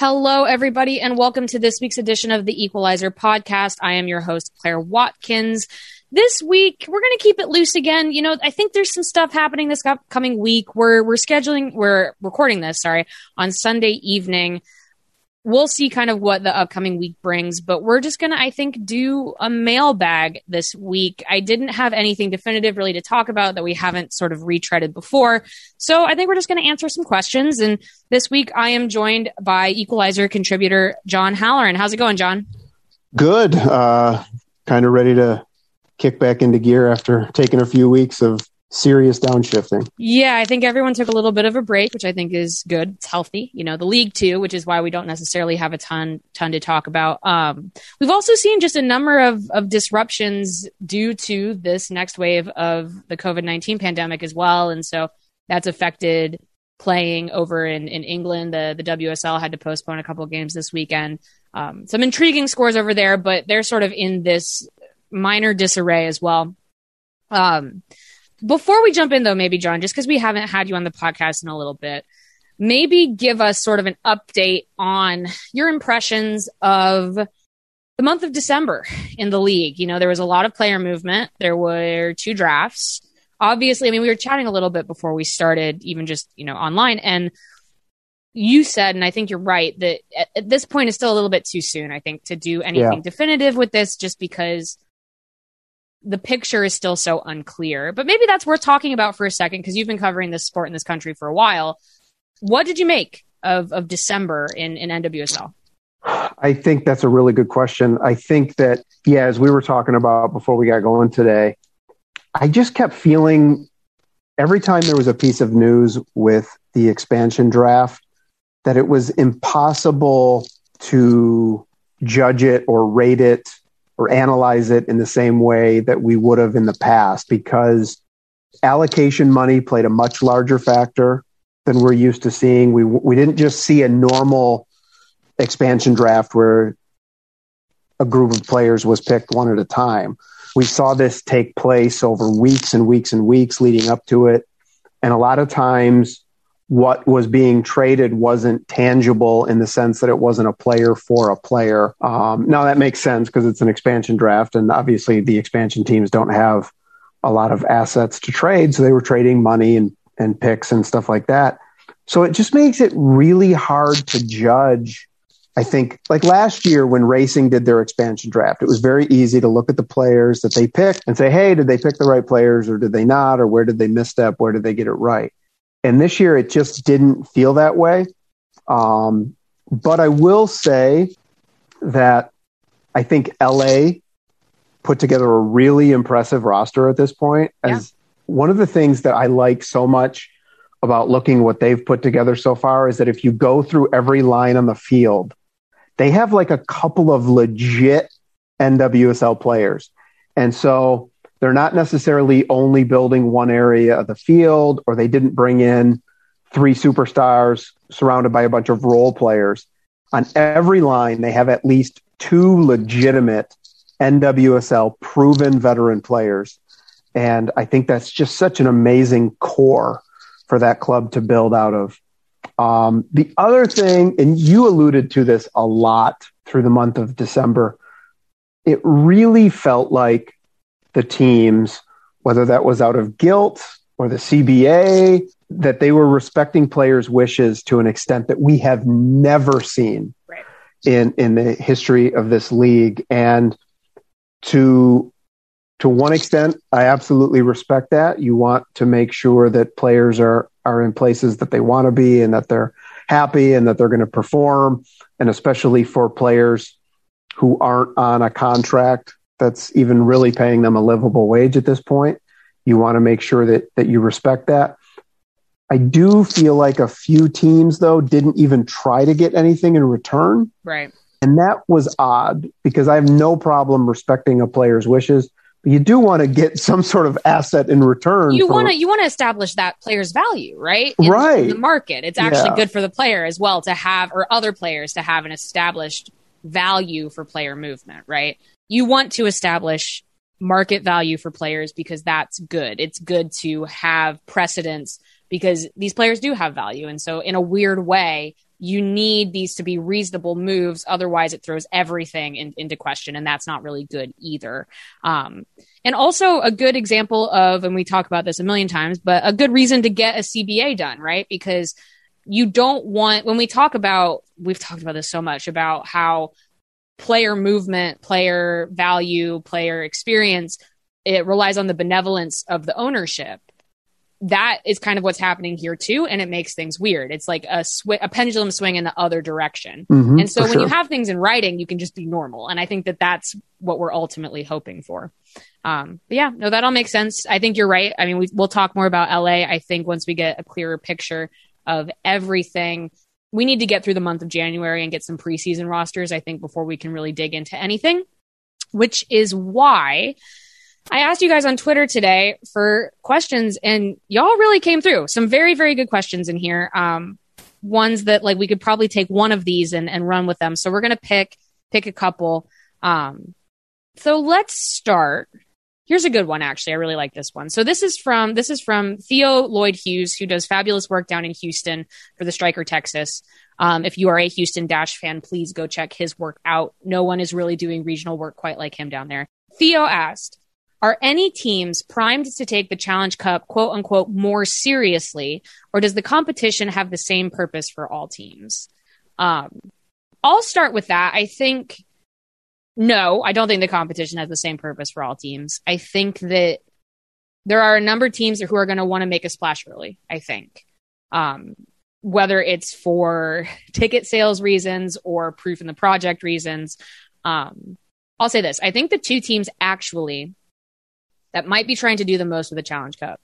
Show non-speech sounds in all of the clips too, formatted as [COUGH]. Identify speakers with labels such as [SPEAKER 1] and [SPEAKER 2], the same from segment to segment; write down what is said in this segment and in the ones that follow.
[SPEAKER 1] Hello, everybody, and welcome to this week's edition of the Equalizer podcast. I am your host, Claire Watkins. This week, we're going to keep it loose again. You know, I think there's some stuff happening this upcoming week. We're we're scheduling, we're recording this, sorry, on Sunday evening we'll see kind of what the upcoming week brings, but we're just going to, I think, do a mailbag this week. I didn't have anything definitive really to talk about that we haven't sort of retreaded before. So I think we're just going to answer some questions. And this week I am joined by Equalizer contributor John Halloran. How's it going, John?
[SPEAKER 2] Good. Uh, kind of ready to kick back into gear after taking a few weeks of serious downshifting.
[SPEAKER 1] Yeah, I think everyone took a little bit of a break, which I think is good. It's healthy. You know, the league too, which is why we don't necessarily have a ton ton to talk about. Um, we've also seen just a number of of disruptions due to this next wave of the COVID nineteen pandemic as well, and so that's affected playing over in in England. The the WSL had to postpone a couple of games this weekend. Um, some intriguing scores over there, but they're sort of in this minor disarray as well. Um, before we jump in, though, maybe, John, just because we haven't had you on the podcast in a little bit, maybe give us sort of an update on your impressions of the month of December in the league. You know, there was a lot of player movement, there were two drafts. Obviously, I mean, we were chatting a little bit before we started, even just, you know, online. And you said, and I think you're right, that at, this point is still a little bit too soon, I think, to do anything yeah. definitive with this just because the picture is still so unclear. But maybe that's worth talking about for a second because you've been covering this sport in this country for a while. What did you make of, of December in, in NWSL?
[SPEAKER 2] I think that's a really good question. I think that, yeah, as we were talking about before we got going today, I just kept feeling every time there was a piece of news with the expansion draft that it was impossible to judge it or rate it or analyze it in the same way that we would have in the past because allocation money played a much larger factor than we're used to seeing. We we didn't just see a normal expansion draft where a group of players was picked one at a time. We saw this take place over weeks and weeks and weeks leading up to it. And a lot of times what was being traded wasn't tangible in the sense that it wasn't a player for a player. Um, now that makes sense because it's an expansion draft, and obviously the expansion teams don't have a lot of assets to trade, so they were trading money and and picks and stuff like that. So it just makes it really hard to judge. I think like last year when racing did their expansion draft, it was very easy to look at the players that they picked and say, Hey, did they pick the right players or did they not? Or where did they misstep? Where did they get it right? And this year it just didn't feel that way. Um, but I will say that I think LA put together a really impressive roster at this point. As yeah. one of the things that I like so much about looking what they've put together so far is that if you go through every line on the field, they have like a couple of legit NWSL players. And so they're not necessarily only building one area of the field, or they didn't bring in three superstars surrounded by a bunch of role players. On every line, they have at least two legitimate NWSL proven veteran players. And I think that's just such an amazing core for that club to build out of. Um, the other thing, and you alluded to this a lot through the month of December, it really felt like the teams, whether that was out of guilt or the CBA, that they were respecting players' wishes to an extent that we have never seen right. in in the history of this league. And to to one extent, I absolutely respect that. You want to make sure that players are are in places that they want to be and that they're happy and that they're going to perform. And especially for players who aren't on a contract that's even really paying them a livable wage at this point. You want to make sure that that you respect that. I do feel like a few teams though didn't even try to get anything in return.
[SPEAKER 1] Right.
[SPEAKER 2] And that was odd because I have no problem respecting a player's wishes, but you do want to get [LAUGHS] some sort of asset in return.
[SPEAKER 1] You want to you want to establish that player's value, right? In,
[SPEAKER 2] right. In
[SPEAKER 1] the market. It's actually yeah. good for the player as well to have or other players to have an established value for player movement, right? You want to establish market value for players because that's good. It's good to have precedence because these players do have value. And so, in a weird way, you need these to be reasonable moves. Otherwise, it throws everything in, into question, and that's not really good either. Um, and also a good example of, and we talk about this a million times, but a good reason to get a CBA done, right? Because you don't want, when we talk about, we've talked about this so much about how player movement, player value, player experience, it relies on the benevolence of the ownership. That is kind of what's happening here too and it makes things weird. It's like a sw- a pendulum swing in the other direction. Mm-hmm, and so when sure. you have things in writing you can just be normal and i think that that's what we're ultimately hoping for. Um, but yeah no that all makes sense. I think you're right. I mean we, we'll talk more about la i think once we get a clearer picture of everything we need to get through the month of january and get some preseason rosters i think before we can really dig into anything which is why I asked you guys on Twitter today for questions, and y'all really came through. Some very, very good questions in here. Um, ones that like we could probably take one of these and, and run with them. So we're gonna pick pick a couple. Um, so let's start. Here's a good one, actually. I really like this one. So this is from this is from Theo Lloyd Hughes, who does fabulous work down in Houston for the Striker Texas. Um, if you are a Houston Dash fan, please go check his work out. No one is really doing regional work quite like him down there. Theo asked, are any teams primed to take the Challenge Cup, quote unquote, more seriously, or does the competition have the same purpose for all teams? Um, I'll start with that. I think no, I don't think the competition has the same purpose for all teams. I think that there are a number of teams who are going to want to make a splash early. I think, um, whether it's for [LAUGHS] ticket sales reasons or proof in the project reasons. Um, I'll say this: I think the two teams actually that might be trying to do the most with the Challenge Cup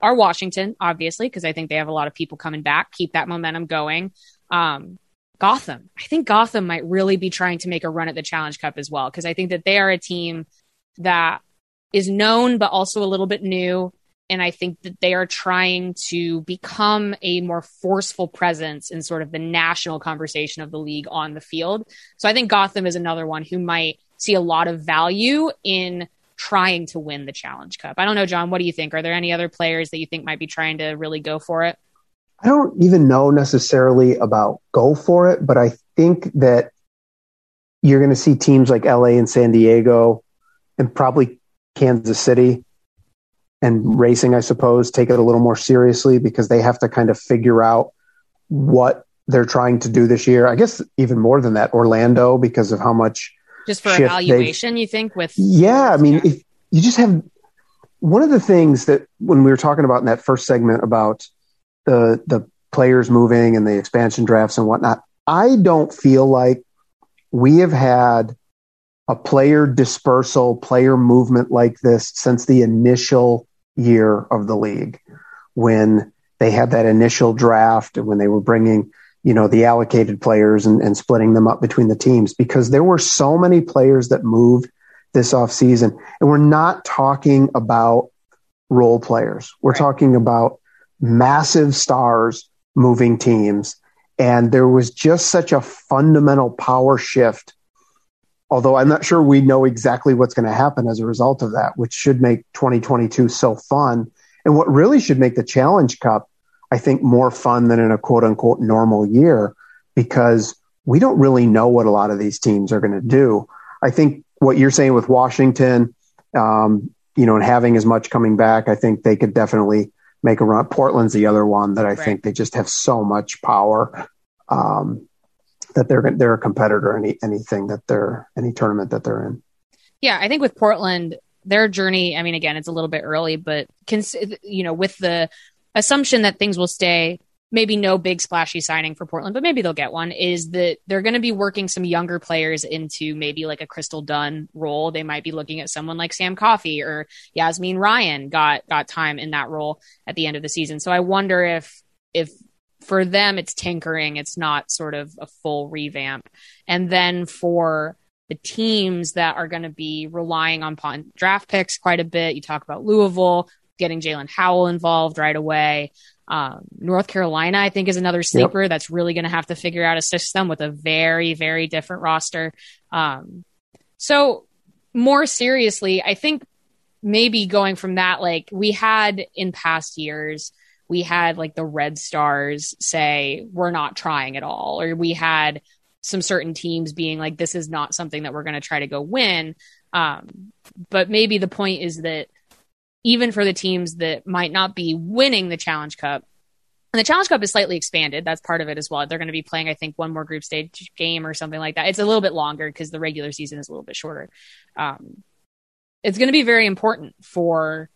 [SPEAKER 1] are Washington, obviously, because I think they have a lot of people coming back, keep that momentum going. Um, Gotham, I think Gotham might really be trying to make a run at the Challenge Cup as well, because I think that they are a team that is known, but also a little bit new. And I think that they are trying to become a more forceful presence in sort of the national conversation of the league on the field. So I think Gotham is another one who might see a lot of value in trying to win the Challenge Cup. I don't know, John. What do you think? Are there any other players that you think might be trying to really go for it?
[SPEAKER 2] I don't even know necessarily about go for it, but I think that you're going to see teams like LA and San Diego and probably Kansas City and racing, I suppose, take it a little more seriously because they have to kind of figure out what they're trying to do this year. I guess even more than that, Orlando, because of how much
[SPEAKER 1] just for evaluation you think with
[SPEAKER 2] yeah i mean if you just have one of the things that when we were talking about in that first segment about the the players moving and the expansion drafts and whatnot i don't feel like we have had a player dispersal player movement like this since the initial year of the league when they had that initial draft and when they were bringing you know, the allocated players and, and splitting them up between the teams because there were so many players that moved this off season. And we're not talking about role players. We're right. talking about massive stars moving teams. And there was just such a fundamental power shift. Although I'm not sure we know exactly what's going to happen as a result of that, which should make 2022 so fun. And what really should make the Challenge Cup I think, more fun than in a quote unquote normal year because we don't really know what a lot of these teams are going to do. I think what you're saying with Washington, um, you know, and having as much coming back, I think they could definitely make a run. Portland's the other one that I right. think they just have so much power um, that they're they're a competitor any anything that they're any tournament that they're in.
[SPEAKER 1] Yeah, I think with Portland, their journey. I mean, again, it's a little bit early, but cons- you know, with the assumption that things will stay maybe no big splashy signing for Portland, but maybe they'll get one, is that they're going to be working some younger players into maybe like a Crystal Dunn role. They might be looking at someone like Sam Coffey or Yazmeen Ryan got got time in that role at the end of the season. So I wonder if if for them it's tinkering, it's not sort of a full revamp. And then for the teams that are going to be relying on draft picks quite a bit. You talk about Louisville, getting Jaelin Howell involved right away. Um, North Carolina, I think, is another sleeper yep. that's really going to have to figure out a system with a very, very different roster. Um, so, more seriously, I think maybe going from that, like we had in past years we had like the Red Stars say, we're not trying at all. Or we had some certain teams being like, this is not something that we're going to try to go win. Um, but maybe the point is that even for the teams that might not be winning the Challenge Cup, and the Challenge Cup is slightly expanded. That's part of it as well. They're going to be playing, I think, one more group stage game or something like that. It's a little bit longer because the regular season is a little bit shorter. Um, it's going to be very important for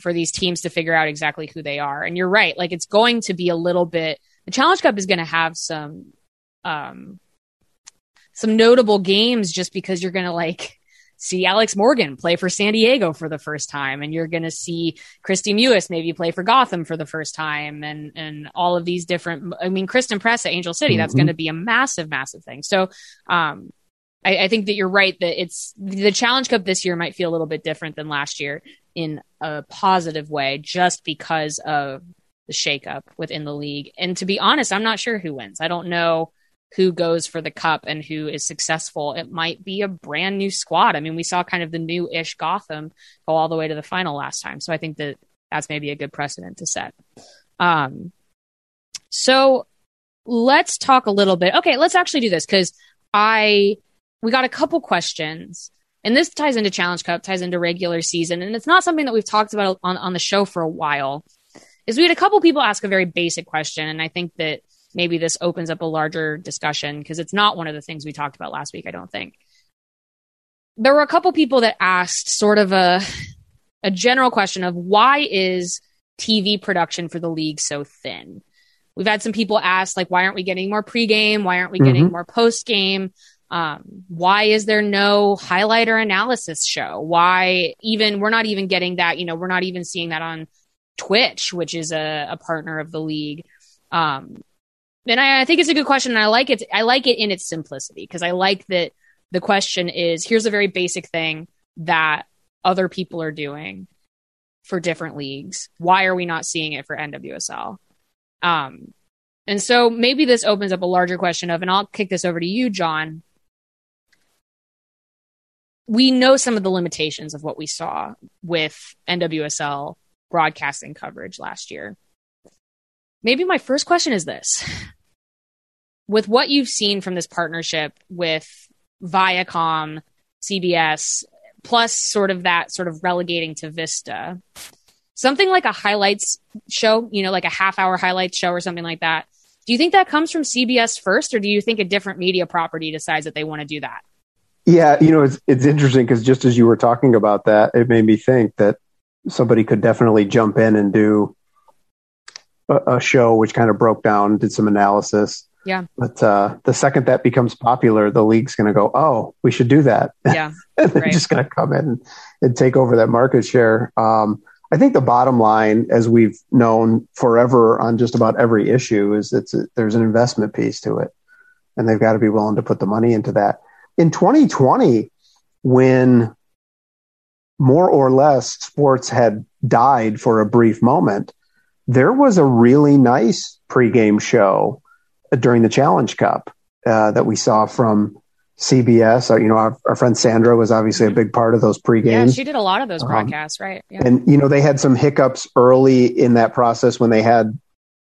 [SPEAKER 1] for these teams to figure out exactly who they are. And you're right, like it's going to be a little bit. The Challenge Cup is going to have some um some notable games just because you're going to like see Alex Morgan play for San Diego for the first time, and you're going to see Kristie Mewis maybe play for Gotham for the first time, and and all of these different. I mean, Christen Press at Angel City, mm-hmm. that's going to be a massive, massive thing. So, um, I, I, think that you're right that it's the Challenge Cup this year might feel a little bit different than last year in a positive way, just because of the shakeup within the league. And to be honest, I'm not sure who wins. I don't know who goes for the cup and who is successful. It might be a brand new squad. I mean, we saw kind of the new ish Gotham go all the way to the final last time. So I think that that's maybe a good precedent to set. Um, so let's talk a little bit. Okay, let's actually do this because I, we got a couple questions and this ties into Challenge Cup, ties into regular season. And it's not something that we've talked about on, on the show for a while. Is we had a couple people ask a very basic question. And I think that maybe this opens up a larger discussion because it's not one of the things we talked about last week, I don't think. There were a couple people that asked sort of a a general question of why is TV production for the league so thin? We've had some people ask like why aren't we getting more pregame? Why aren't we mm-hmm. getting more postgame? Um, why is there no highlighter analysis show? Why even we're not even getting that, you know, we're not even seeing that on Twitch, which is a, a partner of the league. Um, and I, I think it's a good question. And I like it. I like it in its simplicity because I like that the question is here's a very basic thing that other people are doing for different leagues. Why are we not seeing it for NWSL? Um, and so maybe this opens up a larger question of, and I'll kick this over to you, John. We know some of the limitations of what we saw with NWSL broadcasting coverage last year. Maybe my first question is this with what you've seen from this partnership with Viacom, CBS, plus sort of that sort of relegating to Vista, something like a highlights show, you know, like a half hour highlights show or something like that. Do you think that comes from CBS first, or do you think a different media property decides that they want to do that?
[SPEAKER 2] Yeah, you know, it's it's interesting because just as you were talking about that, it made me think that somebody could definitely jump in and do a, a show which kind of broke down, did some analysis,
[SPEAKER 1] yeah.
[SPEAKER 2] But uh, the second that becomes popular, the league's going to go, oh, we should do that. [LAUGHS]
[SPEAKER 1] Yeah.
[SPEAKER 2] and they're right. just going to come in and, and, take over that market share. Um, I think the bottom line, as we've known forever on just about every issue, is that there's an investment piece to it. And they've got to be willing to put the money into that. In 2020, when more or less sports had died for a brief moment, there was a really nice pregame show during the Challenge Cup uh, that we saw from CBS. Uh, you know, our, our, friend Sandra was obviously a big part of those pre games.
[SPEAKER 1] Yeah, she did a lot of those um, broadcasts, um, right?
[SPEAKER 2] Yeah. And you know, they had some hiccups early in that process when they had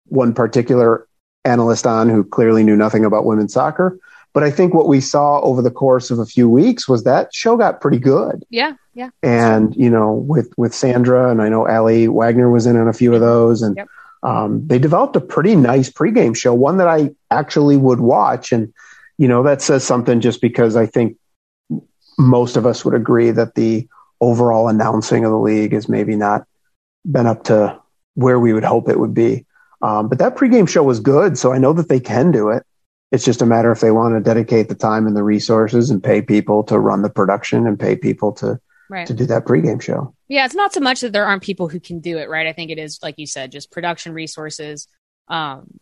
[SPEAKER 2] one particular analyst on who clearly knew nothing about women's soccer. But I think what we saw over the course of a few weeks was that show got pretty good.
[SPEAKER 1] Yeah, yeah.
[SPEAKER 2] And you know, with with Sandra and I know Aly Wagner was in on a few of those, and yep um, they developed a pretty nice pregame show, one that I actually would watch. And, you know, that says something just because I think most of us would agree that the overall announcing of the league has maybe not been up to where we would hope it would be. Um, but that pregame show was good. So I know that they can do it. It's just a matter if they want to dedicate the time and the resources and pay people to run the production and pay people to right. to do that pregame show.
[SPEAKER 1] Yeah, it's not so much that there aren't people who can do it, right? I think it is, like you said, just production resources, um,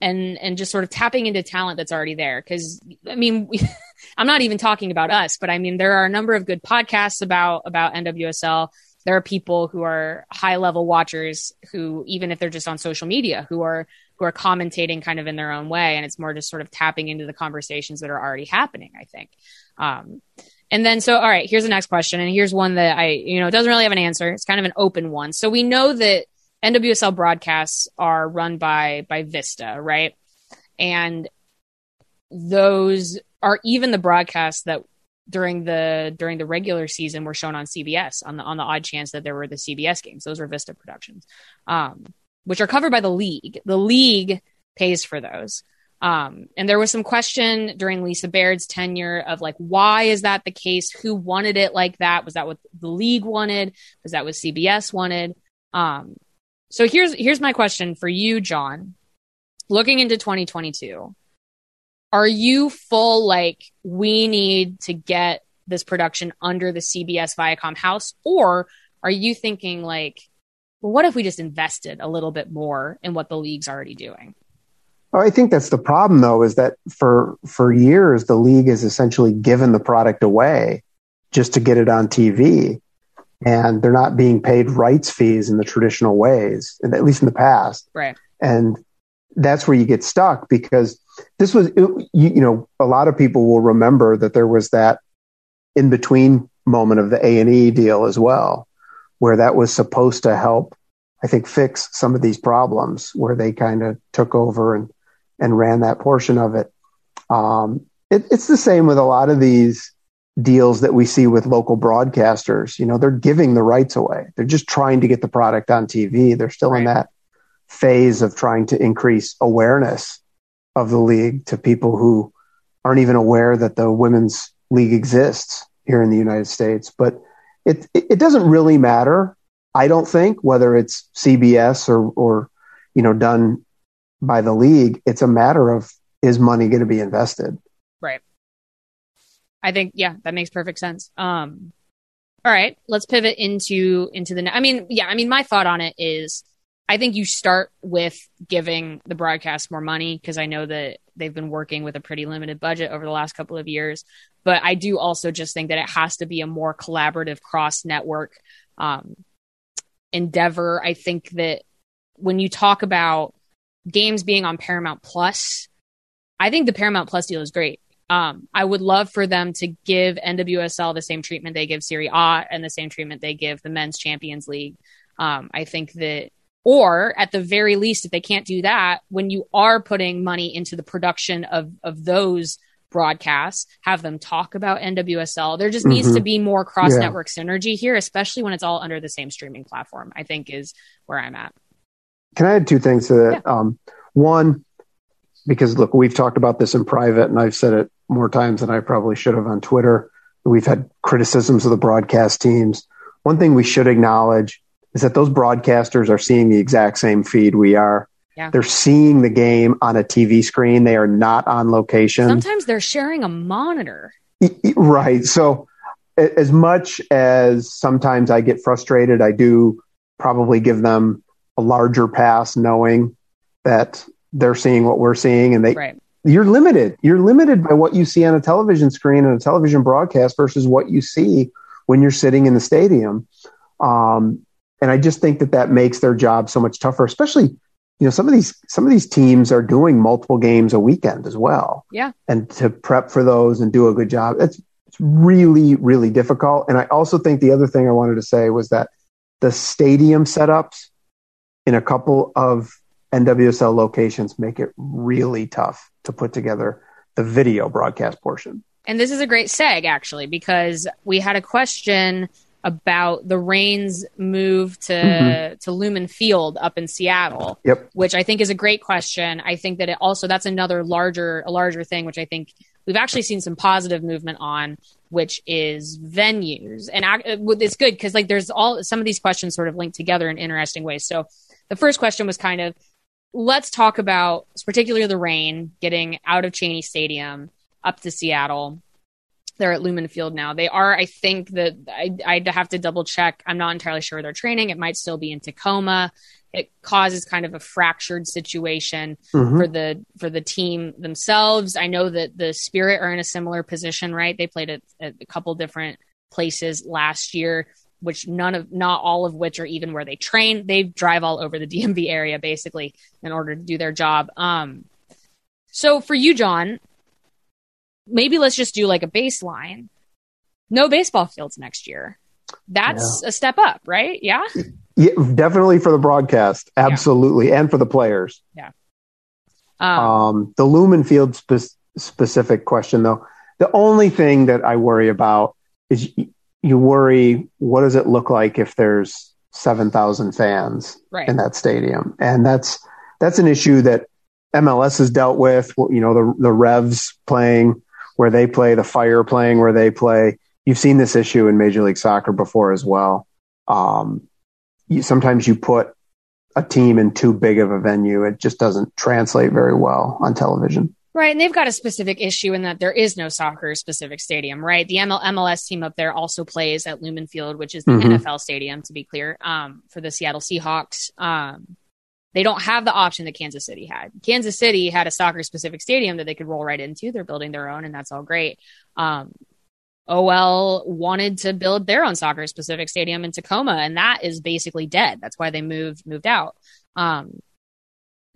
[SPEAKER 1] and and just sort of tapping into talent that's already there. Because I mean, we, [LAUGHS] I'm not even talking about us, but I mean, there are a number of good podcasts about about NWSL. There are people who are high level watchers who, even if they're just on social media, who are who are commentating kind of in their own way, and it's more just sort of tapping into the conversations that are already happening. I think. Um, and then, so, all right, here's the next question. And here's one that I, you know, doesn't really have an answer. It's kind of an open one. So we know that NWSL broadcasts are run by by Vista, right? And those are even the broadcasts that during the during the regular season were shown on CBS on the on the odd chance that there were the CBS games. Those were Vista productions, um, which are covered by the league. The league pays for those. Um, and there was some question during Lisa Baird's tenure of like, why is that the case? Who wanted it like that? Was that what the league wanted? Was that what CBS wanted? Um, so here's here's my question for you, John. Looking into 2022, are you full like we need to get this production under the CBS Viacom house, or are you thinking like, well, what if we just invested a little bit more in what the league's already doing?
[SPEAKER 2] Oh, I think that's the problem, though, is that for for years the league has essentially given the product away just to get it on TV, and they're not being paid rights fees in the traditional ways, at least in the past.
[SPEAKER 1] Right.
[SPEAKER 2] And that's where you get stuck because this was, you, you know, a lot of people will remember that there was that in between moment of the A and E deal as well, where that was supposed to help, I think, fix some of these problems where they kind of took over and and ran that portion of it. Um, it. It's the same with a lot of these deals that we see with local broadcasters. You know, they're giving the rights away. They're just trying to get the product on TV. They're still right. in that phase of trying to increase awareness of the league to people who aren't even aware that the women's league exists here in the United States. But it it doesn't really matter. I don't think whether it's CBS or or you know done by the league. It's a matter of is money going to be invested?
[SPEAKER 1] Right. I think yeah, that makes perfect sense. Um, all right, let's pivot into into the. I mean, yeah, I mean, my thought on it is, I think you start with giving the broadcast more money because I know that they've been working with a pretty limited budget over the last couple of years. But I do also just think that it has to be a more collaborative cross network um, endeavor. I think that when you talk about games being on Paramount Plus, I think the Paramount Plus deal is great. Um, I would love for them to give NWSL the same treatment they give Serie A and the same treatment they give the Men's Champions League. Um, I think that, or at the very least, if they can't do that, when you are putting money into the production of of those broadcasts, have them talk about NWSL. There just mm-hmm. needs to be more cross network yeah. synergy here, especially when it's all under the same streaming platform. I think is where I'm at.
[SPEAKER 2] Can I add two things to that? Yeah. Um, one, because look, we've talked about this in private, and I've said it more times than I probably should have on Twitter. We've had criticisms of the broadcast teams. One thing we should acknowledge is that those broadcasters are seeing the exact same feed we are. Yeah. They're seeing the game on a TV screen. They are not on location.
[SPEAKER 1] Sometimes they're sharing a monitor.
[SPEAKER 2] Right. So, as much as sometimes I get frustrated, I do probably give them a larger pass knowing that they're seeing what we're seeing and they right. you're limited. You're limited by what you see on a television screen and a television broadcast versus what you see when you're sitting in the stadium. Um, and i just think that that makes their job so much tougher especially you know some of these some of these teams are doing multiple games a weekend as well.
[SPEAKER 1] Yeah.
[SPEAKER 2] And to prep for those and do a good job it's it's really really difficult. And i also think the other thing i wanted to say was that the stadium setups in a couple of NWSL locations make it really tough to put together the video broadcast portion.
[SPEAKER 1] And this is a great seg, actually, because we had a question about the Reign's move to mm-hmm. to Lumen Field up in Seattle.
[SPEAKER 2] Yep.
[SPEAKER 1] Which I think is a great question. I think that it also that's another larger a larger thing, which I think we've actually seen some positive movement on, which is venues, and it's good because like there's all some of these questions sort of linked together in interesting ways. So the first question was kind of let's talk about particularly the Reign getting out of Cheney Stadium up to Seattle. They're at Lumen Field now. They are, I think that I, I'd have to double check. I'm not entirely sure they're training. It might still be in Tacoma. It causes kind of a fractured situation mm-hmm. for the for the team themselves. I know that the Spirit are in a similar position, right? They played at, at a couple different places last year which none of not all of which are even where they train. They drive all over the [LAUGHS] DMV area basically in order to do their job. Um, so for you, John, maybe let's just do like a baseline. No baseball fields next year. That's yeah. a step up, right? Yeah. [CLEARS THROAT]
[SPEAKER 2] Yeah, definitely for the broadcast, absolutely, yeah. and for the players.
[SPEAKER 1] Yeah.
[SPEAKER 2] Um, um, the Lumen Field spe- specific question, though, the only thing that I worry about is you worry what does it look like if there's seven thousand fans
[SPEAKER 1] right.
[SPEAKER 2] in that stadium, and that's that's an issue that MLS has dealt with. You know, the the Revs playing where they play, the Fire playing where they play. You've seen this issue in Major League Soccer before as well. Um, you, sometimes you put a team in too big of a venue, it just doesn't translate very well on television.
[SPEAKER 1] Right. And they've got a specific issue in that there is no soccer specific stadium, right? The ML- MLS team up there also plays at Lumen Field, which is the mm-hmm. NFL stadium, to be clear, um, for the Seattle Seahawks. Um, they don't have the option that Kansas City had. Kansas City had a soccer specific stadium that they could roll right into. They're building their own, and that's all great. Um, OL wanted to build their own soccer specific stadium in Tacoma, and that is basically dead. That's why they moved moved out. Um,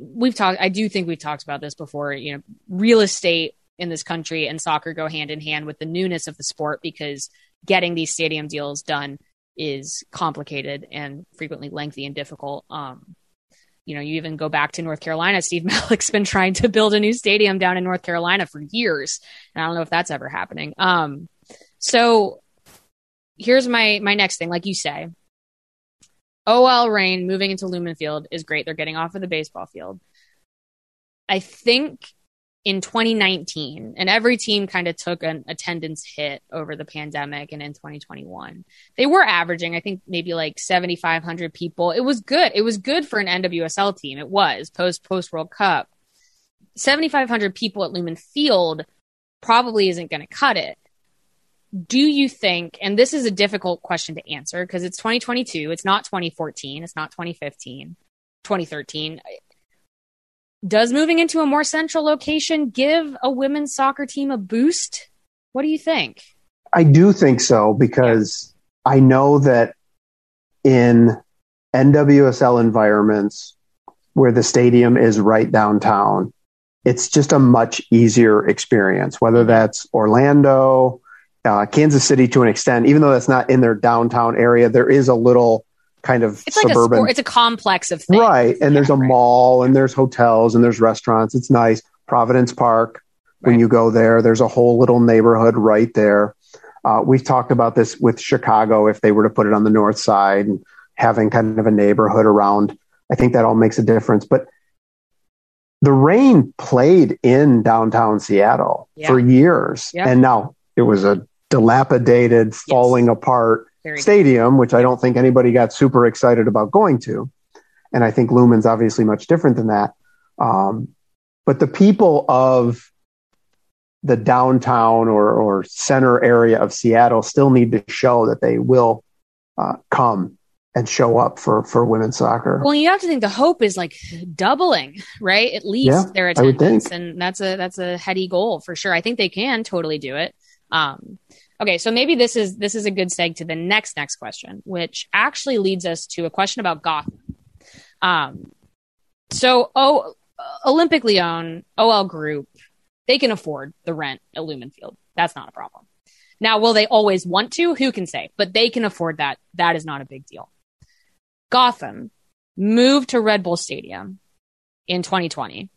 [SPEAKER 1] we've talked. I do think we've talked about this before. You know, real estate in this country and soccer go hand in hand with the newness of the sport because getting these stadium deals done is complicated and frequently lengthy and difficult. Um, you know, you even go back to North Carolina. Steve [LAUGHS] Malik's been trying to build a new stadium down in North Carolina for years, and I don't know if that's ever happening. Um, so here's my my next thing. Like you say, OL Reign moving into Lumen Field is great. They're getting off of the baseball field. I think in 2019, and every team kind of took an attendance hit over the pandemic and in 2021. They were averaging, I think, maybe like 7,500 people. It was good. It was good for an NWSL team. It was post post World Cup. 7,500 people at Lumen Field probably isn't going to cut it do you think, and this is a difficult question to answer because it's 2022, it's not 2014, it's not 2015, 2013. Does moving into a more central location give a women's soccer team a boost? What do you think?
[SPEAKER 2] I do think so because. I know that in NWSL environments where the stadium is right downtown, it's just a much easier experience, whether that's Orlando, uh, Kansas City to an extent, even though that's not in their downtown area, there is a little kind of
[SPEAKER 1] it's suburban. Like a sport, it's a complex of things.
[SPEAKER 2] Right. And yeah, there's a right. mall and there's hotels and there's restaurants. It's nice. Providence Park, when right. you go there, there's a whole little neighborhood right there. Uh, we've talked about this with Chicago if they were to put it on the north side and having kind of a neighborhood around. I think that all makes a difference. But the Reign played in downtown Seattle yeah. for years. Yeah. And now it was a dilapidated, falling apart Very stadium, which I don't think anybody got super excited about going to. And I think Lumen's obviously much different than that. Um, but the people of the downtown or, or center area of Seattle still need to show that they will uh, come and show up for for women's soccer.
[SPEAKER 1] Well, you have to think the hope is like doubling, right? At least yeah, their attendance, and that's a that's a heady goal for sure. I think they can totally do it. Um, okay, so maybe this is this is a good seg to the next next question, which actually leads us to a question about Gotham. Um, so oh, Olympic Lyon, OL Group, they can afford the rent at Lumen Field. That's not a problem. Now, will they always want to? Who can say? But they can afford that. That is not a big deal. Gotham moved to Red Bull Stadium in 2020,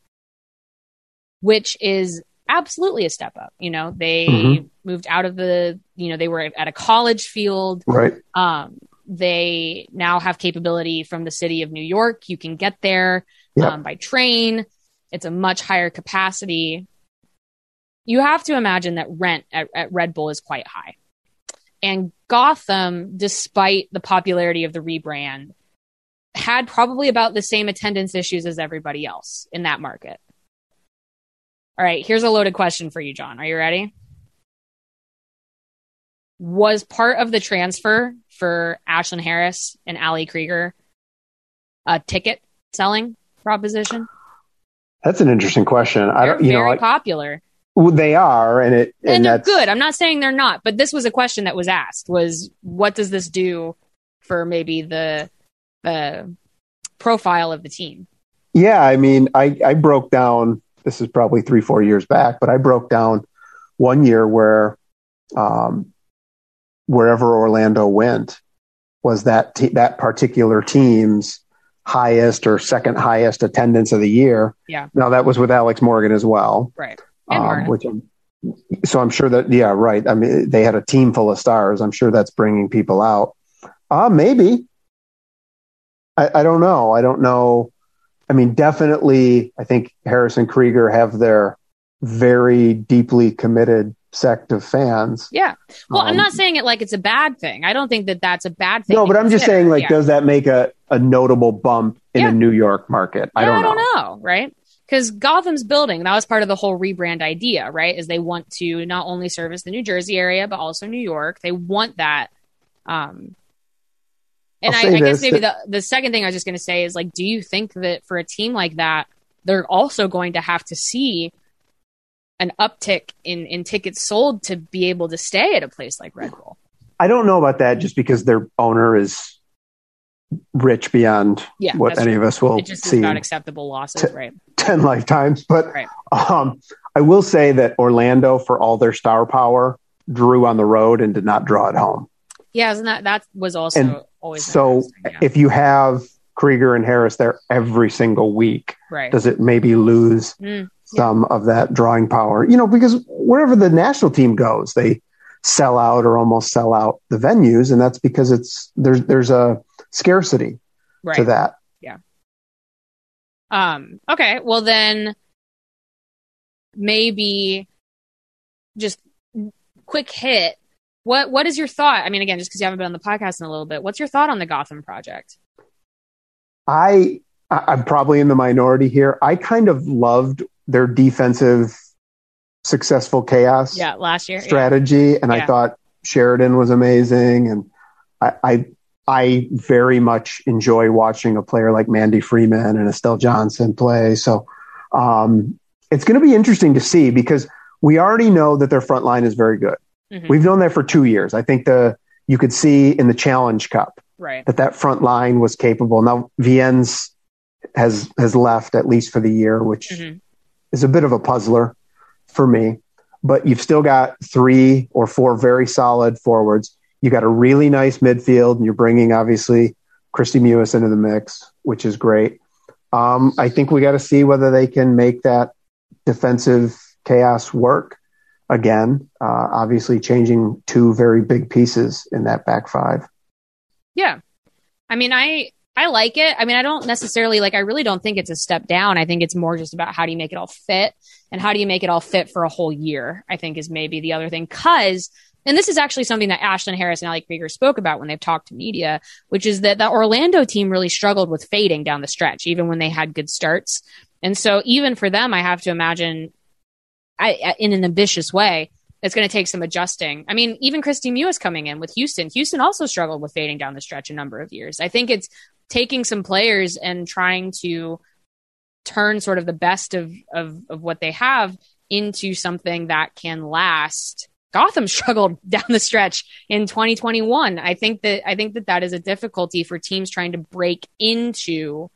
[SPEAKER 1] which is absolutely a step up. You know, they mm-hmm. Moved out of the, you know, they were at a college field.
[SPEAKER 2] Right.
[SPEAKER 1] Um, they now have capability from the city of New York. You can get there um, by train. It's a much higher capacity. You have to imagine that rent at, at Red Bull is quite high. And Gotham, despite the popularity of the rebrand, had probably about the same attendance issues as everybody else in that market. All right, here's a loaded question for you, John. Are you ready? Was part of the transfer for Ashlyn Harris and Ali Krieger a ticket selling proposition?
[SPEAKER 2] That's an interesting question.
[SPEAKER 1] They're I don't, you very know, like, popular.
[SPEAKER 2] Well, they are, and it and,
[SPEAKER 1] and they're good. I'm not saying they're not, but this was a question that was asked: was what does this do for maybe the the profile of the team?
[SPEAKER 2] Yeah, I mean, I I broke down this is probably three, four years back, but I broke down one year where um, wherever Orlando went, was that te- that particular team's highest or second highest attendance of the year.
[SPEAKER 1] Yeah.
[SPEAKER 2] Now that was with Alex Morgan as well.
[SPEAKER 1] Right.
[SPEAKER 2] Um, which I'm, so I'm sure that yeah, right. I mean, they had a team full of stars. I'm sure that's bringing people out. Uh maybe. I, I don't know. I don't know. I mean, definitely. I think Harrison Krieger have their very deeply committed sect of fans.
[SPEAKER 1] yeah. Well, I'm
[SPEAKER 2] Um,
[SPEAKER 1] not saying it like it's a bad thing. I don't think that that's a bad thing.
[SPEAKER 2] No, but I'm just saying, like,
[SPEAKER 1] Yeah.
[SPEAKER 2] does that make a, a notable bump in
[SPEAKER 1] Yeah.
[SPEAKER 2] a New York market? I
[SPEAKER 1] Yeah,
[SPEAKER 2] don't
[SPEAKER 1] I
[SPEAKER 2] know.
[SPEAKER 1] don't know, right? Because Gotham's building, that was part of the whole rebrand idea, right? Is they want to not only service the New Jersey area, but also New York. They want that. Um, and
[SPEAKER 2] I'll
[SPEAKER 1] I, guess maybe the, the second thing I was just going to say is like, do you think that for a team like that, they're also going to have to see an uptick in, in tickets sold to be able to stay at a place like Red Bull?
[SPEAKER 2] I don't know about that just because their owner is rich beyond
[SPEAKER 1] Yeah,
[SPEAKER 2] what any of us will
[SPEAKER 1] It just is
[SPEAKER 2] see
[SPEAKER 1] about acceptable losses,
[SPEAKER 2] T-
[SPEAKER 1] right?
[SPEAKER 2] 10 lifetimes. But
[SPEAKER 1] Right.
[SPEAKER 2] um, I will say that Orlando, for all their star power, drew on the road and did not draw at home.
[SPEAKER 1] Yeah, isn't that that was also
[SPEAKER 2] And
[SPEAKER 1] always
[SPEAKER 2] So
[SPEAKER 1] yeah.
[SPEAKER 2] if you have Krieger and Harris there every single week,
[SPEAKER 1] right.
[SPEAKER 2] does it maybe lose
[SPEAKER 1] Mm,
[SPEAKER 2] some of that drawing power? You know, because wherever the national team goes, they sell out or almost sell out the venues, and that's because it's there's there's a scarcity
[SPEAKER 1] right.
[SPEAKER 2] to that. Yeah.
[SPEAKER 1] Um, okay, well then maybe just quick hit. What what is your thought? I mean, again, just because you haven't been on the podcast in a little bit, what's your thought on the Gotham project?
[SPEAKER 2] I I- I'm probably in the minority here. I kind of loved their defensive successful chaos
[SPEAKER 1] Yeah, last year. Yeah.
[SPEAKER 2] strategy, and
[SPEAKER 1] Yeah.
[SPEAKER 2] I thought Sheridan was amazing, and I, I I very much enjoy watching a player like Mandy Freeman and Estelle Johnson play. So um, it's going to be interesting to see because we already know that their front line is very good.
[SPEAKER 1] Mhm.
[SPEAKER 2] We've known that for two years. I think the you could see in the Challenge Cup
[SPEAKER 1] Right.
[SPEAKER 2] that that front line was capable. Now Viens has has left at least for the year, which
[SPEAKER 1] Mhm.
[SPEAKER 2] Is a bit of a puzzler for me. But you've still got three or four very solid forwards. You got a really nice midfield, and you're bringing obviously Kristie Mewis into the mix, which is great. Um, I think we got to see whether they can make that defensive chaos work again. Uh, obviously, changing two very big pieces in that back five.
[SPEAKER 1] Yeah. I mean, I I like it. I mean, I don't necessarily like I really don't think it's a step down. I think it's more just about how do you make it all fit and how do you make it all fit for a whole year, I think is maybe the other thing. Cause and this is actually something that Ashlyn Harris and Ali Krieger spoke about when they've talked to media, which is that the Orlando team really struggled with fading down the stretch, even when they had good starts. And so even for them, I have to imagine I, I- in an ambitious way, it's going to take some adjusting. I mean, even Kristie Mewis coming in with Houston. Houston also struggled with fading down the stretch a number of years. I think it's taking some players and trying to turn sort of the best of, of, of what they have into something that can last. Gotham [LAUGHS] struggled down the stretch in 2021. I think that I think that that is a difficulty for teams trying to break into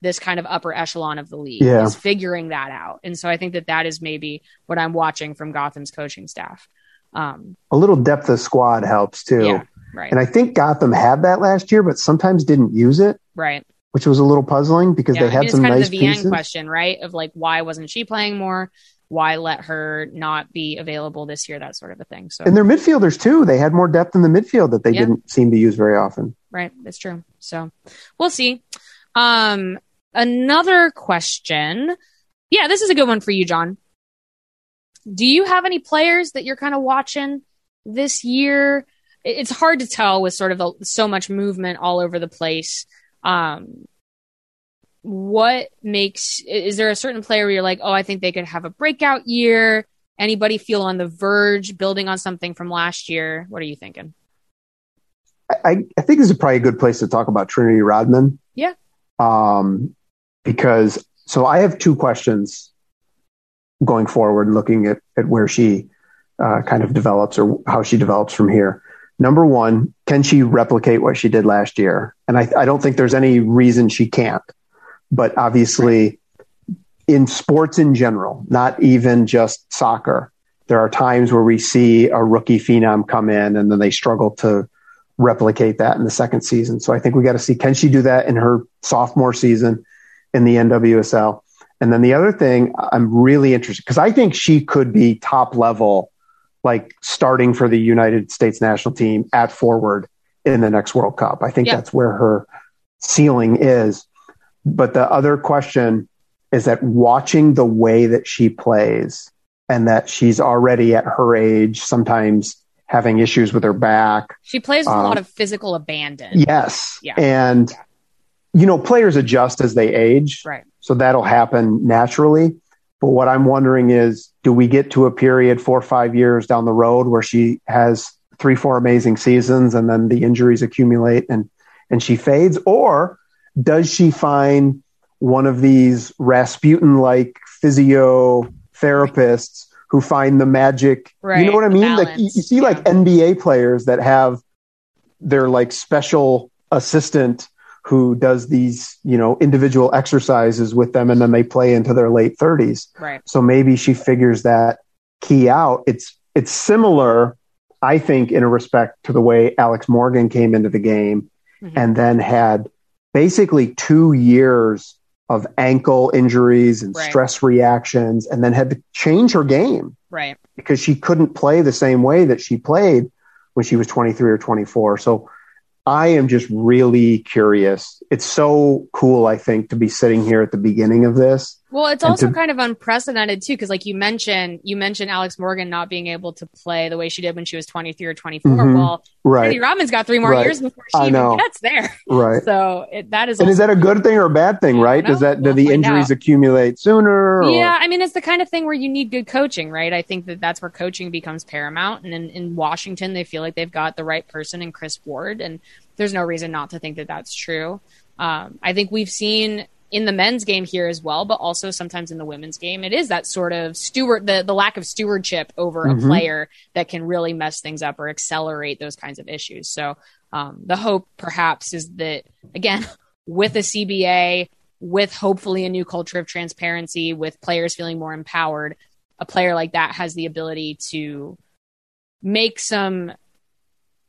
[SPEAKER 1] this kind of upper echelon of the league
[SPEAKER 2] Yeah.
[SPEAKER 1] is figuring that out. And so I think that that is maybe what I'm watching from Gotham's coaching staff. Um,
[SPEAKER 2] A little depth of squad helps too.
[SPEAKER 1] yeah, right,
[SPEAKER 2] And I think Gotham had that last year, but sometimes didn't use it,
[SPEAKER 1] right.
[SPEAKER 2] which was a little puzzling because
[SPEAKER 1] Yeah,
[SPEAKER 2] they
[SPEAKER 1] I
[SPEAKER 2] had
[SPEAKER 1] mean, it's
[SPEAKER 2] some
[SPEAKER 1] kind
[SPEAKER 2] nice
[SPEAKER 1] of the
[SPEAKER 2] pieces.
[SPEAKER 1] question, right? Of like, why wasn't she playing more? Why let her not be available this year? That sort of a thing. So,
[SPEAKER 2] And their midfielders too. They had more depth in the midfield that they
[SPEAKER 1] Yeah.
[SPEAKER 2] didn't seem to use very often.
[SPEAKER 1] right, that's true. So, we'll see. Um, another question. Yeah, this is a good one for you, John. Do you have any players that you're kind of watching this year? It- It's hard to tell with sort of the, so much movement all over the place. Um, what makes is there a certain player where you're like, oh, I think they could have a breakout year? Anybody feel on the verge, building on something from last year? What are you thinking?
[SPEAKER 2] I, I think this is probably a good place to talk about Trinity Rodman.
[SPEAKER 1] Yeah.
[SPEAKER 2] Um, because so I have two questions going forward, looking at, at where she uh, kind of develops or how she develops from here. Number one, can she replicate what she did last year? And I, I don't think there's any reason she can't. But obviously, in sports in general, not even just soccer, there are times where we see a rookie phenom come in and then they struggle to replicate that in the second season. So I think we got to see can she do that in her sophomore season in the NWSL. And then the other thing I'm really interested because I think she could be top level, like starting for the United States national team at forward in the next World Cup. I think that's where her ceiling is. But the other question is that watching the way that she plays and that she's already at her age, sometimes having issues with her back.
[SPEAKER 1] She plays with um, a lot of physical abandon.
[SPEAKER 2] Yes. Yeah. And, you know, players adjust as they age.
[SPEAKER 1] Right.
[SPEAKER 2] So that'll happen naturally. But what I'm wondering is do we get to a period four or five years down the road where she has three, four amazing seasons and then the injuries accumulate and, and she fades? Or does she find one of these Rasputin like physio therapists who find the magic? Right, you know what I mean? Like you, you see yeah. like NBA players that have their like special assistant who does these, you know, individual exercises with them and then they play into their late 30s.
[SPEAKER 1] Right.
[SPEAKER 2] So maybe she figures that key out. It's it's similar, I think, in a respect to the way Alex Morgan came into the game mm-hmm. and then had basically two years of ankle injuries and right. stress reactions and then had to change her game.
[SPEAKER 1] Right.
[SPEAKER 2] Because she couldn't play the same way that she played when she was 23 or 24. So I am just really curious. It's so cool, I think, to be sitting here at the beginning of this.
[SPEAKER 1] Well, it's also to, kind of unprecedented too, because like you mentioned, you mentioned Alex Morgan not being able to play the way she did when she was 23 or 24. Mm-hmm, well, right. Trinity Rodman's got three more right. years before she even gets there.
[SPEAKER 2] Right.
[SPEAKER 1] So it, that is.
[SPEAKER 2] And is that a good thing or a bad thing? Right? Does that we'll do the injuries out. accumulate sooner?
[SPEAKER 1] Or? Yeah, I mean, it's the kind of thing where you need good coaching, right? I think that that's where coaching becomes paramount. And in, in Washington, they feel like they've got the right person in Kris Ward, and there's no reason not to think that that's true. Um, I think we've seen in the men's game here as well, but also sometimes in the women's game, it is that sort of steward the the lack of stewardship over mm-hmm. a player that can really mess things up or accelerate those kinds of issues. So um, the hope perhaps is that again [LAUGHS] with a CBA, with hopefully a new culture of transparency, with players feeling more empowered, a player like that has the ability to make some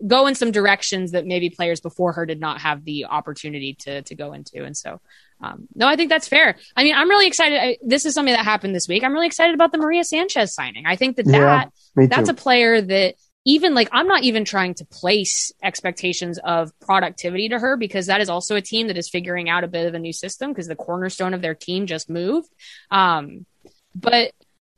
[SPEAKER 1] go in some directions that maybe players before her did not have the opportunity to to go into. And so, um, no, I think that's fair. I mean, I'm really excited. I, this is something that happened this week. I'm really excited about the Maria Sanchez signing. I think that that that's a player that even like I'm not even trying to place expectations of productivity to her because that is also a team that is figuring out a bit of a new system because the cornerstone of their team just moved. Um, but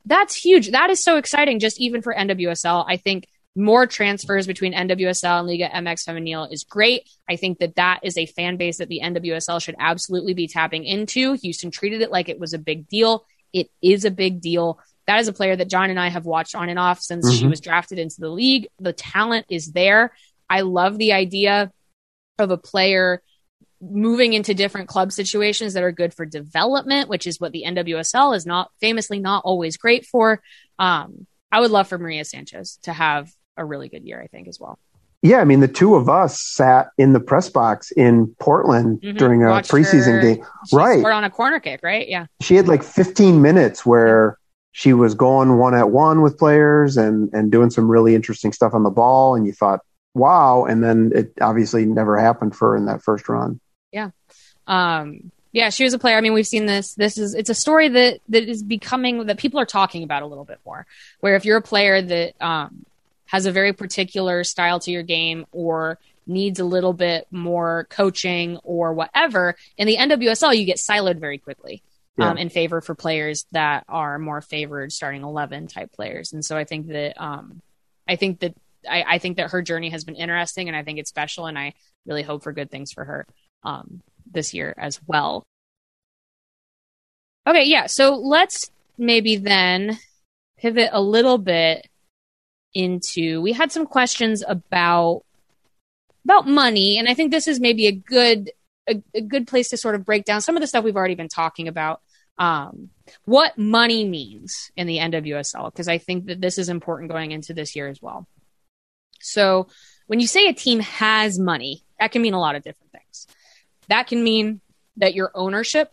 [SPEAKER 1] that's huge. That is so exciting. Just even for NWSL, I think more transfers between NWSL and Liga MX Femenil is great. I think that that is a fan base that the NWSL should absolutely be tapping into. Houston treated it like it was a big deal. It is a big deal. That is a player that John and I have watched on and off since mm-hmm. she was drafted into the league. The talent is there. I love the idea of a player moving into different club situations that are good for development, which is what the NWSL is not famously not always great for. Um, I would love for Maria Sanchez to have a really good year, I think, as well.
[SPEAKER 2] Yeah, I mean, the two of us sat in the press box in Portland mm-hmm. during a Watched preseason her, game. right.
[SPEAKER 1] on a corner kick, right? Yeah.
[SPEAKER 2] She had like 15 minutes where she was going one at one with players and, and doing some really interesting stuff on the ball. And you thought, wow. And then it obviously never happened for her in that first run.
[SPEAKER 1] Yeah. Um, yeah, she was a player. I mean, we've seen this. This is it's a story that that is becoming that people are talking about a little bit more. Where if you're a player that um, has a very particular style to your game or needs a little bit more coaching or whatever, in the NWSL, you get siloed very quickly yeah. um, in favor for players that are more favored starting 11 type players. And so I think that, um, I think that, I, I, think that her journey has been interesting and I think it's special and I really hope for good things for her um, this year as well. Okay, yeah. So let's maybe then pivot a little bit into we had some questions about about money and i think this is maybe a good a, a good place to sort of break down some of the stuff we've already been talking about um, what money means in the nwsl because i think that this is important going into this year as well. So when you say a team has money that can mean a lot of different things. That can mean that your ownership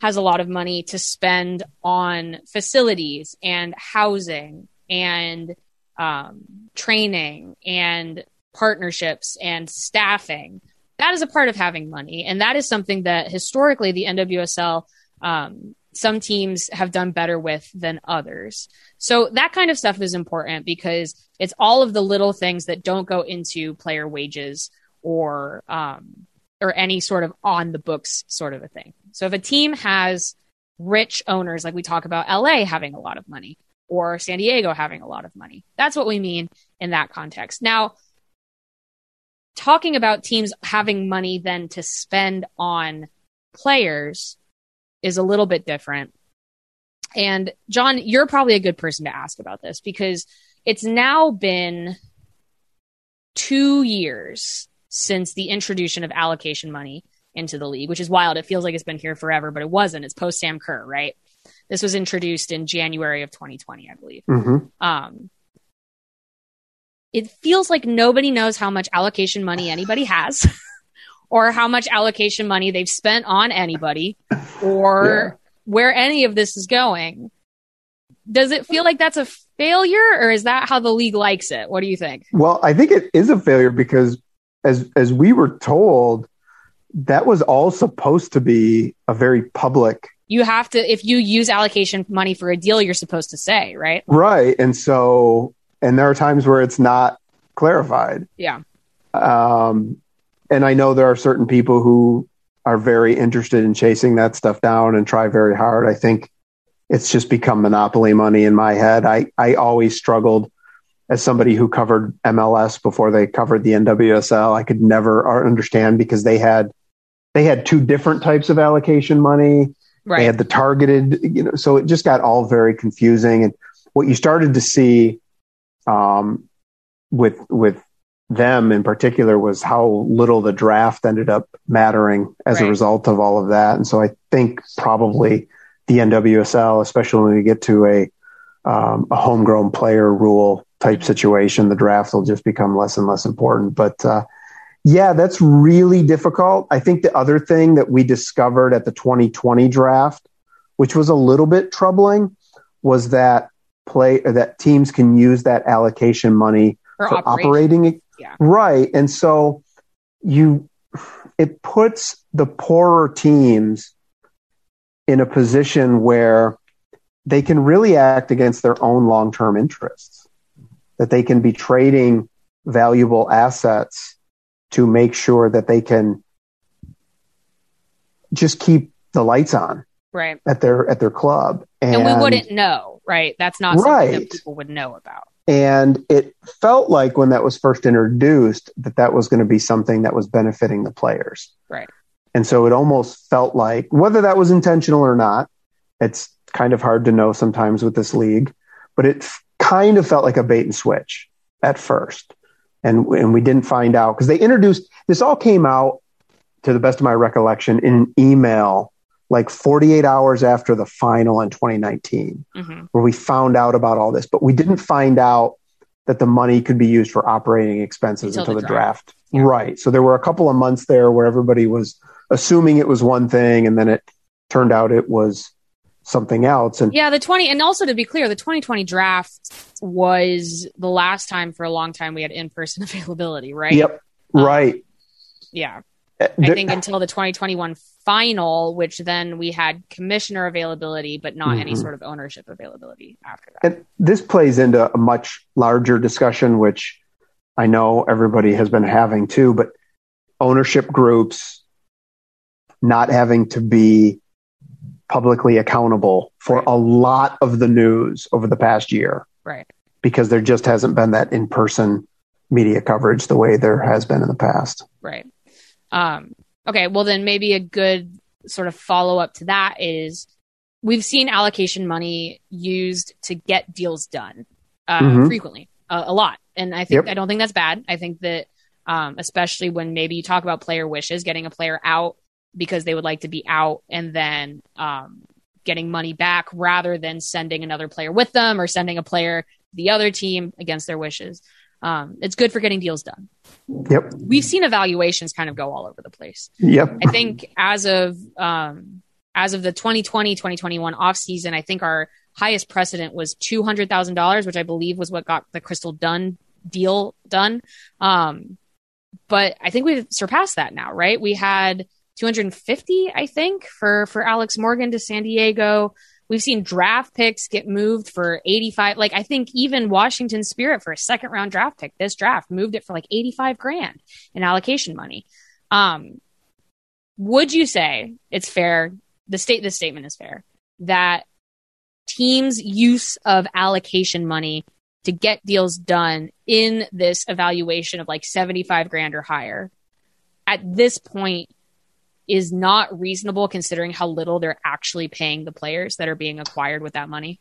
[SPEAKER 1] has a lot of money to spend on facilities and housing and um, training and partnerships and staffing. That is a part of having money. And that is something that historically the NWSL, um, some teams have done better with than others. So that kind of stuff is important because it's all of the little things that don't go into player wages or, um, or any sort of on the books sort of a thing. So if a team has rich owners, like we talk about LA having a lot of money or San Diego having a lot of money, that's what we mean in that context. Now, talking about teams having money then to spend on players is a little bit different. And John, you're probably a good person to ask about this because it's now been two years since the introduction of allocation money into the league, which is wild. It feels like it's been here forever, but it wasn't. It's post Sam Kerr, right? This was introduced in January of 2020, I believe.
[SPEAKER 2] Mm-hmm.
[SPEAKER 1] Um, it feels like nobody knows how much allocation money anybody has [LAUGHS] or how much allocation money they've spent on anybody or yeah. where any of this is going. Does it feel like that's a failure or is that how the league likes it? What do you think?
[SPEAKER 2] Well, I think it is a failure because as as we were told that was all supposed to be a very public
[SPEAKER 1] you have to if you use allocation money for a deal you're supposed to say right
[SPEAKER 2] right and so and there are times where it's not clarified.
[SPEAKER 1] Yeah.
[SPEAKER 2] Um, and I know there are certain people who are very interested in chasing that stuff down and try very hard. I think it's just become monopoly money in my head. I, I always struggled as somebody who covered MLS before they covered the NWSL. I could never understand because they had they had two different types of allocation money. Right. They had the targeted, you know, so it just got all very confusing. And what you started to see um, with with them in particular was how little the draft ended up mattering as right. a result of all of that. And so I think probably the NWSL, especially when we get to a um, a homegrown player rule type situation, the draft will just become less and less important. But uh, yeah, that's really difficult. I think the other thing that we discovered at the 2020 draft, which was a little bit troubling, was that play that teams can use that allocation money for, for operating.
[SPEAKER 1] Yeah.
[SPEAKER 2] Right. And so you it puts the poorer teams in a position where they can really act against their own long-term interests that they can be trading valuable assets to make sure that they can just keep the lights on
[SPEAKER 1] right.
[SPEAKER 2] at their at their club.
[SPEAKER 1] And, and we wouldn't know right? That's not something right. that people would know about.
[SPEAKER 2] And it felt like when that was first introduced that that was going to be something that was benefiting the players.
[SPEAKER 1] Right.
[SPEAKER 2] And so it almost felt like whether that was intentional or not it's kind of hard to know sometimes with this league but it kind of felt like a bait and switch at first and and we didn't find out because they introduced this all came out to the best of my recollection in an email like 48 hours after the final in 2019, mm-hmm. where we found out about all this, but we didn't find out that the money could be used for operating expenses until, until the, draft. draft. Yeah. Right. So there were a couple of months there where everybody was assuming it was one thing, and then it turned out it was something else. And
[SPEAKER 1] yeah, the 20, and also to be clear, the 2020 draft was the last time for a long time we had in person [LAUGHS] availability, right?
[SPEAKER 2] Yep. Um, right.
[SPEAKER 1] Yeah. I think until the 2021 final, which then we had commissioner availability, but not mm-hmm. any sort of ownership availability after that.
[SPEAKER 2] And this plays into a much larger discussion, which I know everybody has been having too, but ownership groups not having to be publicly accountable for right. a lot of the news over the past year.
[SPEAKER 1] Right.
[SPEAKER 2] Because there just hasn't been that in person media coverage the way there has been in the past.
[SPEAKER 1] Right. Um, okay, well, then maybe a good sort of follow up to that is we've seen allocation money used to get deals done uh, mm-hmm. frequently, uh, a lot. And I think, yep. I don't think that's bad. I think that, um, especially when maybe you talk about player wishes, getting a player out because they would like to be out and then, um, getting money back rather than sending another player with them or sending a player the other team against their wishes. Um, it's good for getting deals done.
[SPEAKER 2] Yep.
[SPEAKER 1] We've seen evaluations kind of go all over the place.
[SPEAKER 2] Yep.
[SPEAKER 1] I think as of um, as of the 2020 2021 off season, I think our highest precedent was $200,000, which I believe was what got the Crystal Dunn deal done. Um, but I think we've surpassed that now, right? We had 250, I think, for for Alex Morgan to San Diego. We've seen draft picks get moved for 85. Like I think even Washington Spirit for a second round draft pick, this draft moved it for like 85 grand in allocation money. Um, would you say it's fair? The state, this statement is fair that teams' use of allocation money to get deals done in this evaluation of like 75 grand or higher at this point is not reasonable considering how little they're actually paying the players that are being acquired with that money?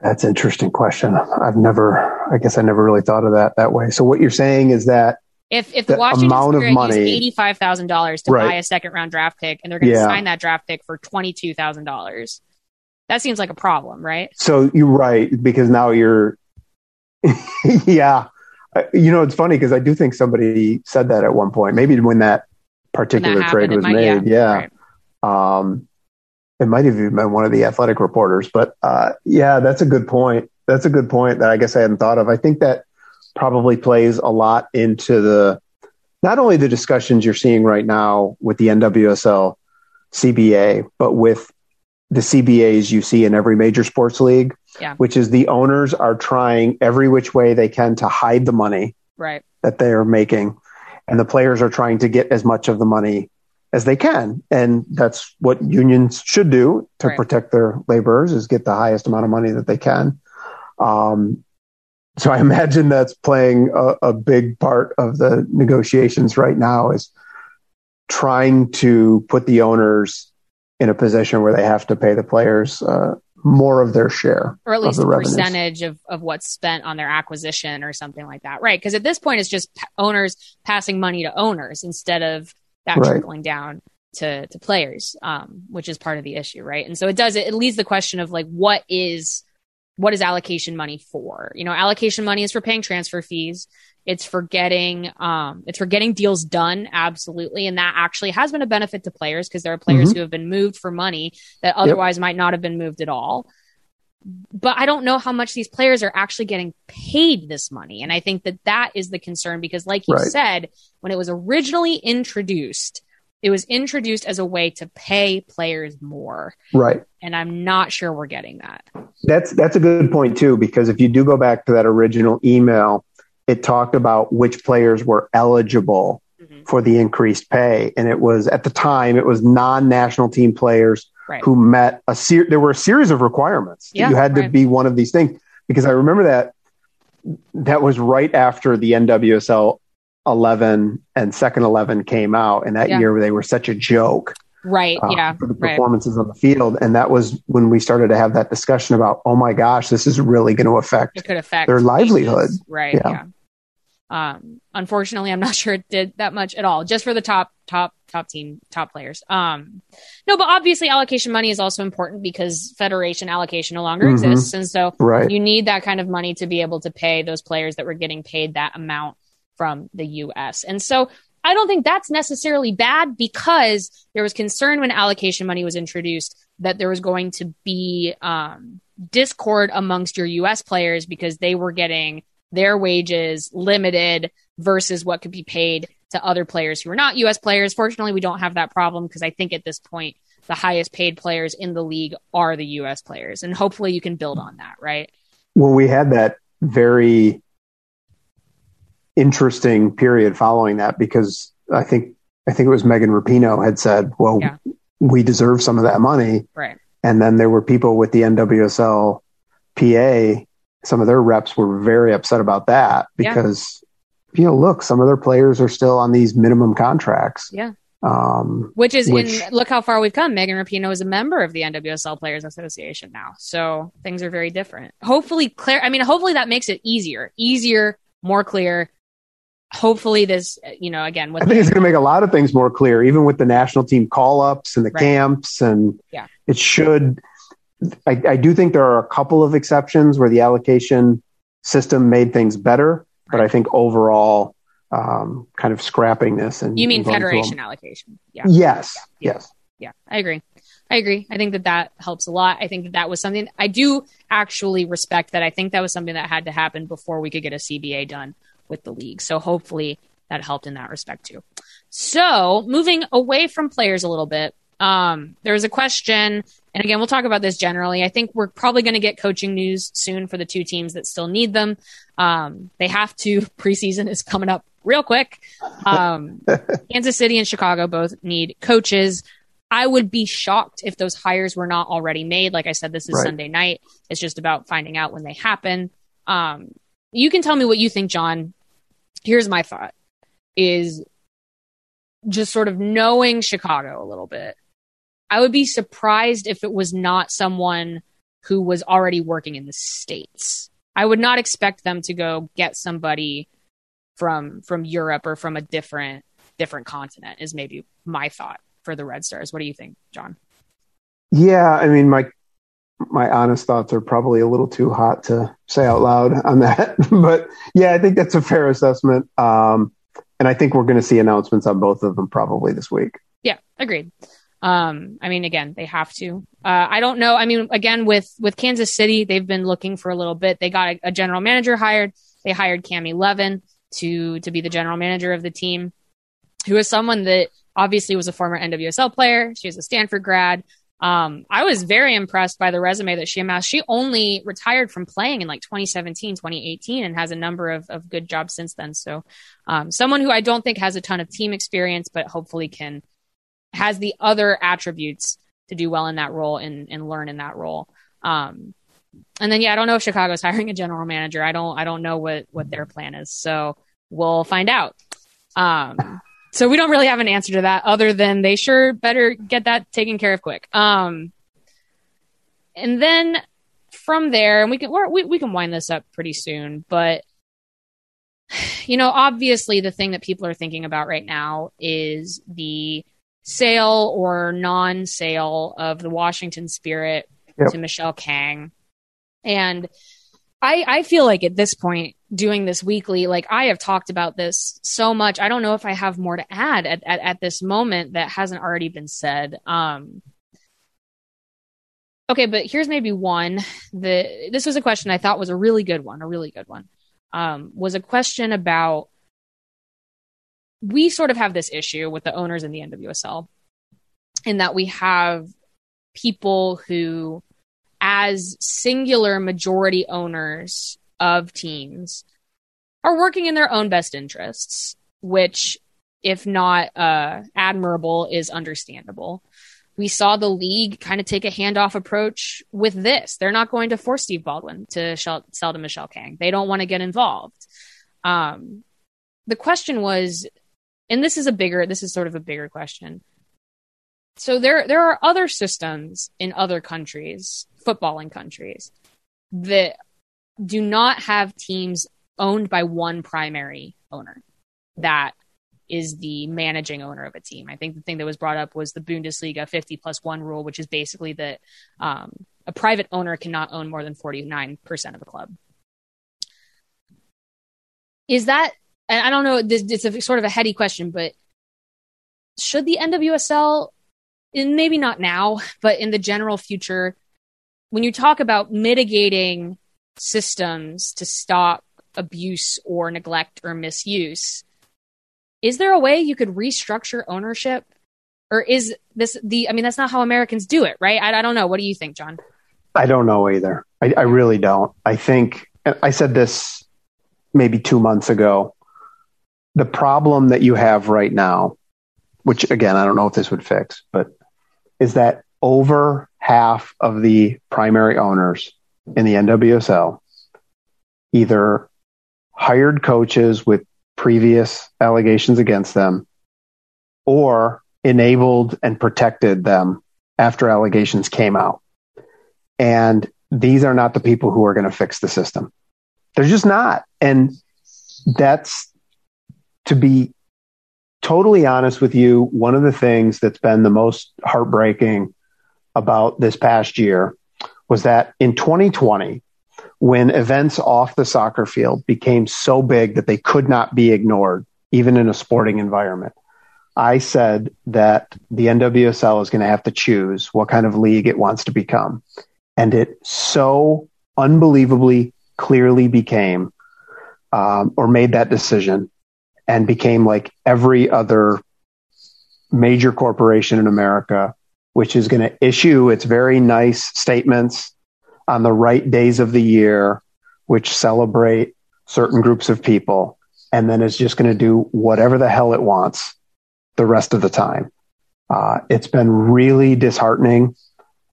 [SPEAKER 2] That's an interesting question. I've never, I guess I never really thought of that that way. So what you're saying is that
[SPEAKER 1] if if the, the Washington amount Spirit of money, eighty five thousand dollars to right. buy a second round draft pick, and they're going to yeah. sign that draft pick for twenty two thousand dollars, that seems like a problem, right?
[SPEAKER 2] So you're right because now you're, [LAUGHS] yeah. Uh, you know, it's funny because I do think somebody said that at one point. Maybe when that particular trade was might, made. Yeah. yeah. Right. Um, it might have even been one of the athletic reporters, but uh, yeah, that's a good point. That's a good point that I guess I hadn't thought of. I think that probably plays a lot into the not only the discussions you're seeing right now with the NWSL CBA, but with the CBAs you see in every major sports league,
[SPEAKER 1] yeah.
[SPEAKER 2] which is the owners are trying every which way they can to hide the money
[SPEAKER 1] right.
[SPEAKER 2] that they are making and the players are trying to get as much of the money as they can and that's what unions should do to right. protect their laborers is get the highest amount of money that they can um, so i [LAUGHS] imagine that's playing a, a, big part of the negotiations right now is trying to put the owners in a position where they have to pay the players uh, more of their share
[SPEAKER 1] or at least
[SPEAKER 2] a
[SPEAKER 1] percentage of, of what's spent on their acquisition or something like that. Right. Because at this point it's just owners passing money to owners instead of that right. trickling down to to players um, which is part of the issue. Right. And so it does it, it leaves the question of like what is what is allocation money for? You know allocation money is for paying transfer fees it's for getting um, it's for getting deals done, absolutely, and that actually has been a benefit to players because there are players mm-hmm. who have been moved for money that otherwise yep. might not have been moved at all. But I don't know how much these players are actually getting paid this money, and I think that that is the concern because, like you right. said, when it was originally introduced, it was introduced as a way to pay players more.
[SPEAKER 2] Right.
[SPEAKER 1] And I'm not sure we're getting that.
[SPEAKER 2] That's that's a good point too because if you do go back to that original email, it talked about which players were eligible mm-hmm. for the increased pay. And it was at the time, it was non national team players right. who met a ser- there were a series of requirements. Yeah, you had right. to be one of these things because I remember that that was right after the NWSL 11 and second 11 came out. And that yeah. year they were such a joke.
[SPEAKER 1] Right. Uh, yeah.
[SPEAKER 2] For the
[SPEAKER 1] right.
[SPEAKER 2] performances on the field. And that was when we started to have that discussion about, oh my gosh, this is really going to affect,
[SPEAKER 1] it could affect
[SPEAKER 2] their livelihood.
[SPEAKER 1] Right. yeah. yeah. Um, unfortunately, I'm not [LAUGHS] sure it did that much at all, just for the top, top, top team, top players. Um, no, but obviously allocation money is also important because federation allocation no longer mm-hmm. exists. And so
[SPEAKER 2] right.
[SPEAKER 1] you need that kind of money to be able to pay those players that were getting paid that amount from the US. And so I don't think that's necessarily bad because there was concern when allocation money was introduced that there was going to be um, discord amongst your US players because they were getting their wages limited versus what could be paid to other players who are not US players. Fortunately, we don't have that problem because I think at this point, the highest paid players in the league are the US players. And hopefully you can build on that, right?
[SPEAKER 2] Well, we had that very interesting period following that because I think I think it was Megan Rapinoe had said, "Well, yeah. we deserve some of that money."
[SPEAKER 1] Right.
[SPEAKER 2] And then there were people with the NWSL PA some of their reps were very upset about that because yeah. you know look some of their players are still on these minimum contracts.
[SPEAKER 1] Yeah.
[SPEAKER 2] Um,
[SPEAKER 1] which is which, in look how far we've come. Megan rapinoe is a member of the nwsl players association now. So things are very different. Hopefully clear i mean hopefully that makes it easier easier more clear. Hopefully this you know again
[SPEAKER 2] i think it's going to make a lot of things more clear even with the national team call-ups and the right. camps and
[SPEAKER 1] yeah.
[SPEAKER 2] it should I, I, do think there are a couple of exceptions where the allocation system made things better, but I think overall, um, kind of scrapping this and
[SPEAKER 1] you mean federation allocation?
[SPEAKER 2] Yeah. Yes.
[SPEAKER 1] Yeah.
[SPEAKER 2] Yes.
[SPEAKER 1] Yeah, I agree. I agree. I think that that helps a lot. I think that that was something I do actually respect that. I think that was something that had to happen before we could get a CBA done with the league. So hopefully that helped in that respect too. So moving away from players a little bit, um, there was a question, and again, we'll talk about this generally. I think we're probably going to get coaching news soon for the two teams that still need them. Um, they have to. [LAUGHS] Preseason is coming up real quick. Um, [LAUGHS] Kansas City and Chicago both need coaches. I would be shocked if those hires were not already made. Like I said, this is right. Sunday night. It's just about finding out when they happen. Um, you can tell me what you think, John. Here's my thought is just sort of knowing Chicago a little bit. I would be surprised if it was not someone who was already working in the States. I would not expect them to go get somebody from from Europe or from a different different continent is maybe my thought for the Red Stars. What do you think, John?
[SPEAKER 2] Yeah, I mean my my honest thoughts are probably a little too hot to say out loud on that, [LAUGHS] but yeah, I think that's a fair assessment. Um, and I think we're going to see announcements on both of them probably this week.
[SPEAKER 1] Yeah, agreed. Um, I mean, again, they have to. Uh, I don't know. I mean, again, with with Kansas City, they've been looking for a little bit. They got a, a general manager hired. They hired Cami Levin to to be the general manager of the team, who is someone that obviously was a former NWSL player. She a Stanford grad. Um, I was very impressed by the resume that she amassed. She only retired from playing in like 2017, 2018, and has a number of, of good jobs since then. So, um, someone who I don't think has a ton of team experience, but hopefully can has the other attributes to do well in that role and, and learn in that role. Um, and then yeah, I don't know if Chicago's [LAUGHS] hiring a general manager. I don't I don't know what what their plan is. So we'll find out. Um, so we don't really have an answer to that other than they sure better get that taken care of quick. Um, and then from there, and we can we we can wind this up pretty soon, but [SIGHS] you know, obviously the thing that people are thinking about right now is the sale or non-sale of the Washington Spirit yep. to Michelle Kang. And I I feel like at this point doing this weekly, like I have talked about this so much. I don't know if I have more to add at, at, at this moment that hasn't already been said. Um Okay, but here's maybe one. The this was a question I thought was a really good one, a really good one. Um, was a question about we sort of have this issue with the owners in the NWSL in that we have people who, as singular majority owners of teams, are working in their own best interests, which, if not uh, admirable, is understandable. We saw the league kind of take a handoff approach with this. They're not going to force Steve Baldwin to sell to Michelle Kang. They don't want to get involved. Um, the question was and this is a bigger this is sort of a bigger question so there there are other systems in other countries footballing countries that do not have teams owned by one primary owner that is the managing owner of a team. I think the thing that was brought up was the Bundesliga 50 plus one rule, which is basically that um, a private owner cannot own more than 49% of a club. Is that and I don't know, this, it's a sort of a heady question, but should the NWSL, and maybe not now, but in the general future, when you talk about mitigating systems to stop abuse or neglect or misuse, is there a way you could restructure ownership? Or is this the, I mean, that's not how Americans do it, right? I, I don't know. What do you think, John?
[SPEAKER 2] I don't know either. I, I really don't. I think, I said this maybe two months ago the problem that you have right now, which again, I don't know if this would fix, but is that over half of the primary owners in the NWSL either hired coaches with previous allegations against them or enabled and protected them after allegations came out. And these are not the people who are going to fix the system. They're just not. And that's to be totally honest with you, one of the things that's been the most heartbreaking about this past year was that in 2020, when events off the soccer field became so big that they could not be ignored, even in a sporting environment, I said that the NWSL is going to have to choose what kind of league it wants to become. And it so unbelievably clearly became um, or made that decision and became like every other major corporation in America, which is going to issue its very nice statements on the right days of the year, which celebrate certain groups of people, and then is just going to do whatever the hell it wants the rest of the time. Uh, it's been really disheartening.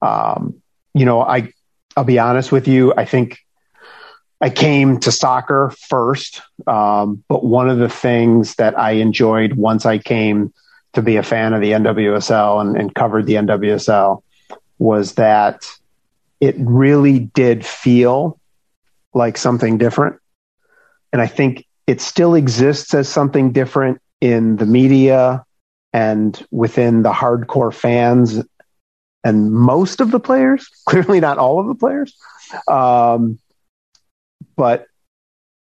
[SPEAKER 2] Um, you know, I, I'll be honest with you. I think I came to soccer first, um, but one of the things that I enjoyed once I came to be a fan of the NWSL and, and covered the NWSL was that it really did feel like something different. And I think it still exists as something different in the media and within the hardcore fans and most of the players, [LAUGHS] clearly not all of the players. Um, but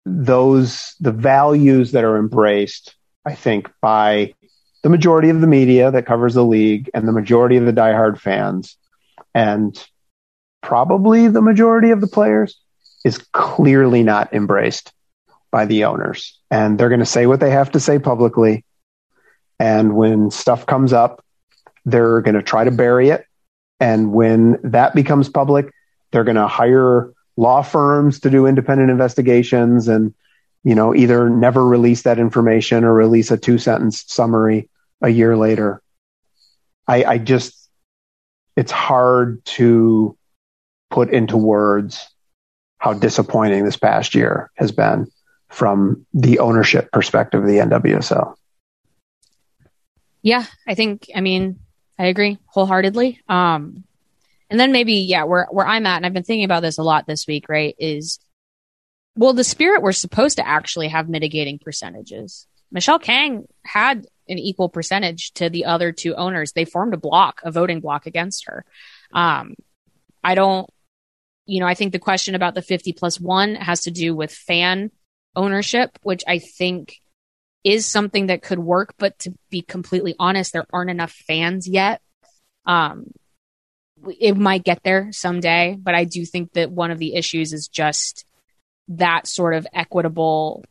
[SPEAKER 2] those, the values that are embraced, I think, by the majority of the media that covers the league and the majority of the diehard fans and probably the majority of the players is clearly not embraced by the owners. And they're going to say what they have to say publicly. And when stuff comes up, they're going to try to bury it. And when that becomes public, they're going to hire law firms to do independent investigations and you know either never release that information or release a two sentence summary a year later I, I just it's hard to put into words how disappointing this past year has been from the ownership perspective of the NWSL.
[SPEAKER 1] Yeah, I think I mean I agree wholeheartedly. Um, and then maybe yeah, where where I'm at, and I've been thinking about this a lot this week. Right, is well, the spirit we're supposed to actually have mitigating percentages. Michelle Kang had an equal percentage to the other two owners. They formed a block, a voting block against her. Um, I don't, you know, I think the question about the 50 plus one has to do with fan ownership, which I think is something that could work. But to be completely honest, there aren't enough fans yet. Um, it might get there someday, but I do think that one of the issues is just that sort of equitable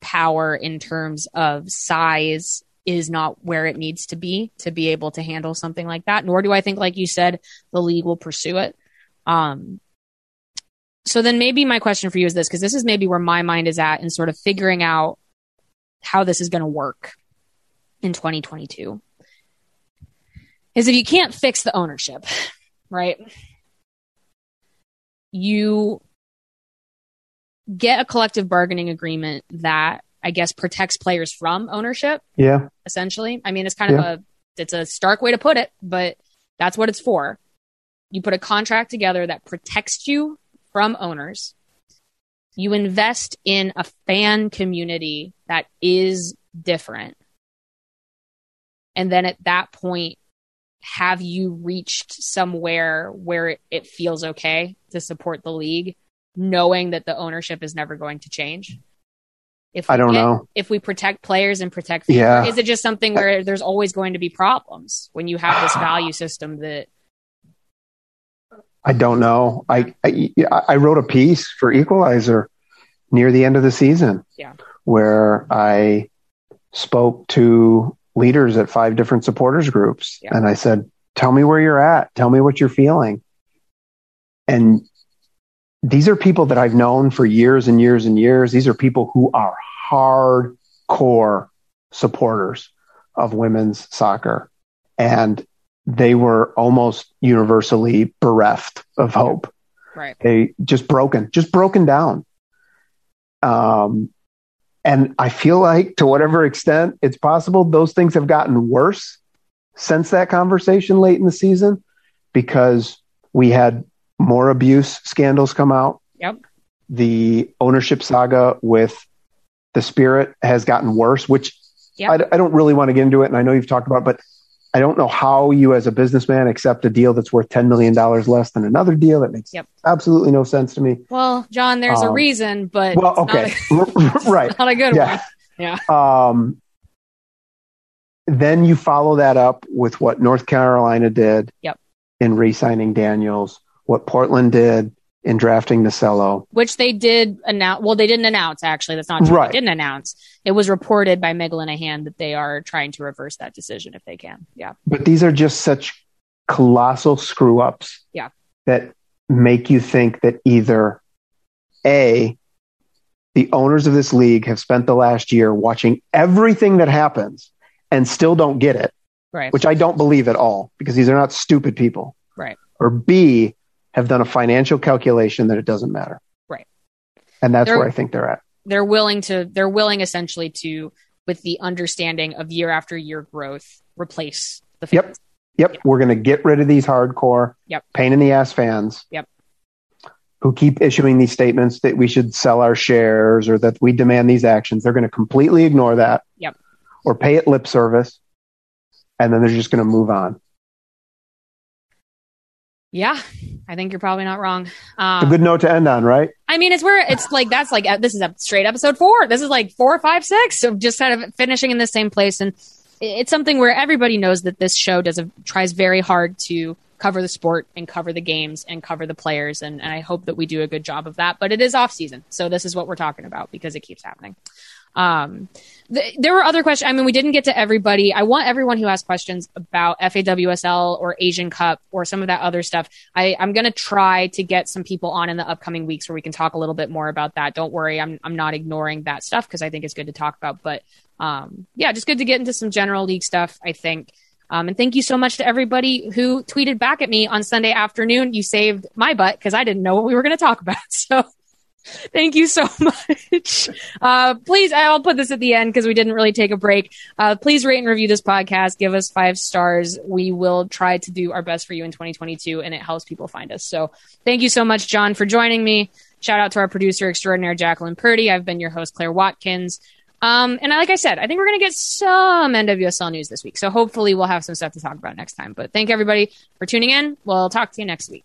[SPEAKER 1] power in terms of size is not where it needs to be to be able to handle something like that. Nor do I think, like you said, the league will pursue it. Um, so then maybe my question for you is this, because this is maybe where my mind is at in sort of figuring out how this is going to work in 2022 is if you can't fix the ownership, right? You get a collective bargaining agreement that I guess protects players from ownership.
[SPEAKER 2] Yeah.
[SPEAKER 1] Essentially. I mean, it's kind yeah. of a it's a stark way to put it, but that's what it's for. You put a contract together that protects you from owners. You invest in a fan community that is different. And then at that point, have you reached somewhere where it, feels okay to support the league, knowing that the ownership is never going to change?
[SPEAKER 2] If I don't get, know
[SPEAKER 1] if we protect players and protect, fans, yeah. is it just something where there's always going to be problems when you have this [SIGHS] value system that?
[SPEAKER 2] I don't know. I, I, I wrote a piece for Equalizer near the end of the season,
[SPEAKER 1] yeah,
[SPEAKER 2] where I spoke to leaders at five different supporters groups. Yeah. And I said, tell me where you're at. Tell me what you're feeling. And these are people that I've known for years and years and years. These are people who are hardcore supporters of women's soccer. And they were almost universally bereft of hope.
[SPEAKER 1] Right.
[SPEAKER 2] They just broken, just broken down. Um, and I feel like to whatever extent it's possible, those things have gotten worse since that conversation late in the season because we had more abuse scandals come out.
[SPEAKER 1] Yep.
[SPEAKER 2] The ownership saga with the spirit has gotten worse, which yep. I, I, don't really want to get into it. And I know you've talked about it, but I don't know how you, as a businessman, accept a deal that's worth $10 million less than another deal. That makes yep. absolutely no sense to me.
[SPEAKER 1] Well, John, there's um, a reason, but
[SPEAKER 2] well, okay. Not a, [LAUGHS] [LAUGHS]
[SPEAKER 1] right. Not a good yeah. one. Yeah.
[SPEAKER 2] Um, then you follow that up with what North Carolina did
[SPEAKER 1] Yep.
[SPEAKER 2] in re-signing Daniels, what Portland did in drafting Nasello.
[SPEAKER 1] which they did announce. Well, they didn't announce actually. That's not true.
[SPEAKER 2] Right.
[SPEAKER 1] They didn't announce. It was reported by Meg Linehan that they are trying to reverse that decision if they can. Yeah.
[SPEAKER 2] But these are just such colossal screw ups
[SPEAKER 1] Yeah.
[SPEAKER 2] that make you think that either A, the owners of this league have spent the last year watching everything that happens and still don't get it,
[SPEAKER 1] Right.
[SPEAKER 2] which I don't believe at all because these are not stupid people.
[SPEAKER 1] Right.
[SPEAKER 2] Or B, have done a financial calculation that it doesn't matter.
[SPEAKER 1] Right.
[SPEAKER 2] And that's
[SPEAKER 1] They're-
[SPEAKER 2] where I think they're at.
[SPEAKER 1] they're willing to. They're willing essentially to, with the understanding of year after year growth, replace the fans.
[SPEAKER 2] Yep.
[SPEAKER 1] fans.
[SPEAKER 2] Yep, we're going to get rid of these hardcore,
[SPEAKER 1] Yep.
[SPEAKER 2] pain in the ass fans.
[SPEAKER 1] Yep.
[SPEAKER 2] Who keep issuing these statements that we should sell our shares or that we demand these actions. They're going to completely ignore that.
[SPEAKER 1] Yep.
[SPEAKER 2] Or pay it lip service. And then they're just going to move on.
[SPEAKER 1] Yeah, I think you're probably not wrong. Um,
[SPEAKER 2] a good note to end on, right?
[SPEAKER 1] I mean, it's where it's like that's like uh, this is a straight episode four. This is like four, five, six. So just kind of finishing in the same place, and it's something where everybody knows that this show does a, tries very hard to cover the sport and cover the games and cover the players, and, and I hope that we do a good job of that. But it is off season, so this is what we're talking about because it keeps happening. Um, th- there were other questions. I mean, we didn't get to everybody. I want everyone who has questions about FAWSL or Asian Cup or some of that other stuff. I, I'm going to try to get some people on in the upcoming weeks where we can talk a little bit more about that. Don't worry, I'm I'm not ignoring that stuff because I think it's good to talk about. But um, yeah, just good to get into some general league stuff. I think. Um, and thank you so much to everybody who tweeted back at me on Sunday afternoon. You saved my butt because I didn't know what we were going to talk about. [LAUGHS] So thank you so [LAUGHS] much. Uh, please, I'll put this at the end because we didn't really take a break. Uh, please rate and review this podcast. Give us five stars. We will try to do our best for you in 2022, and it helps people find us. So thank you so much, John, for joining me. Shout out to our producer extraordinaire, Jacqueline Purdy. I've been your host, Claire Watkins. Um, and like I said, I think we're going to get some NWSL news this week. So hopefully we'll have some stuff to talk about next time. But thank everybody for tuning in. We'll talk to you next week.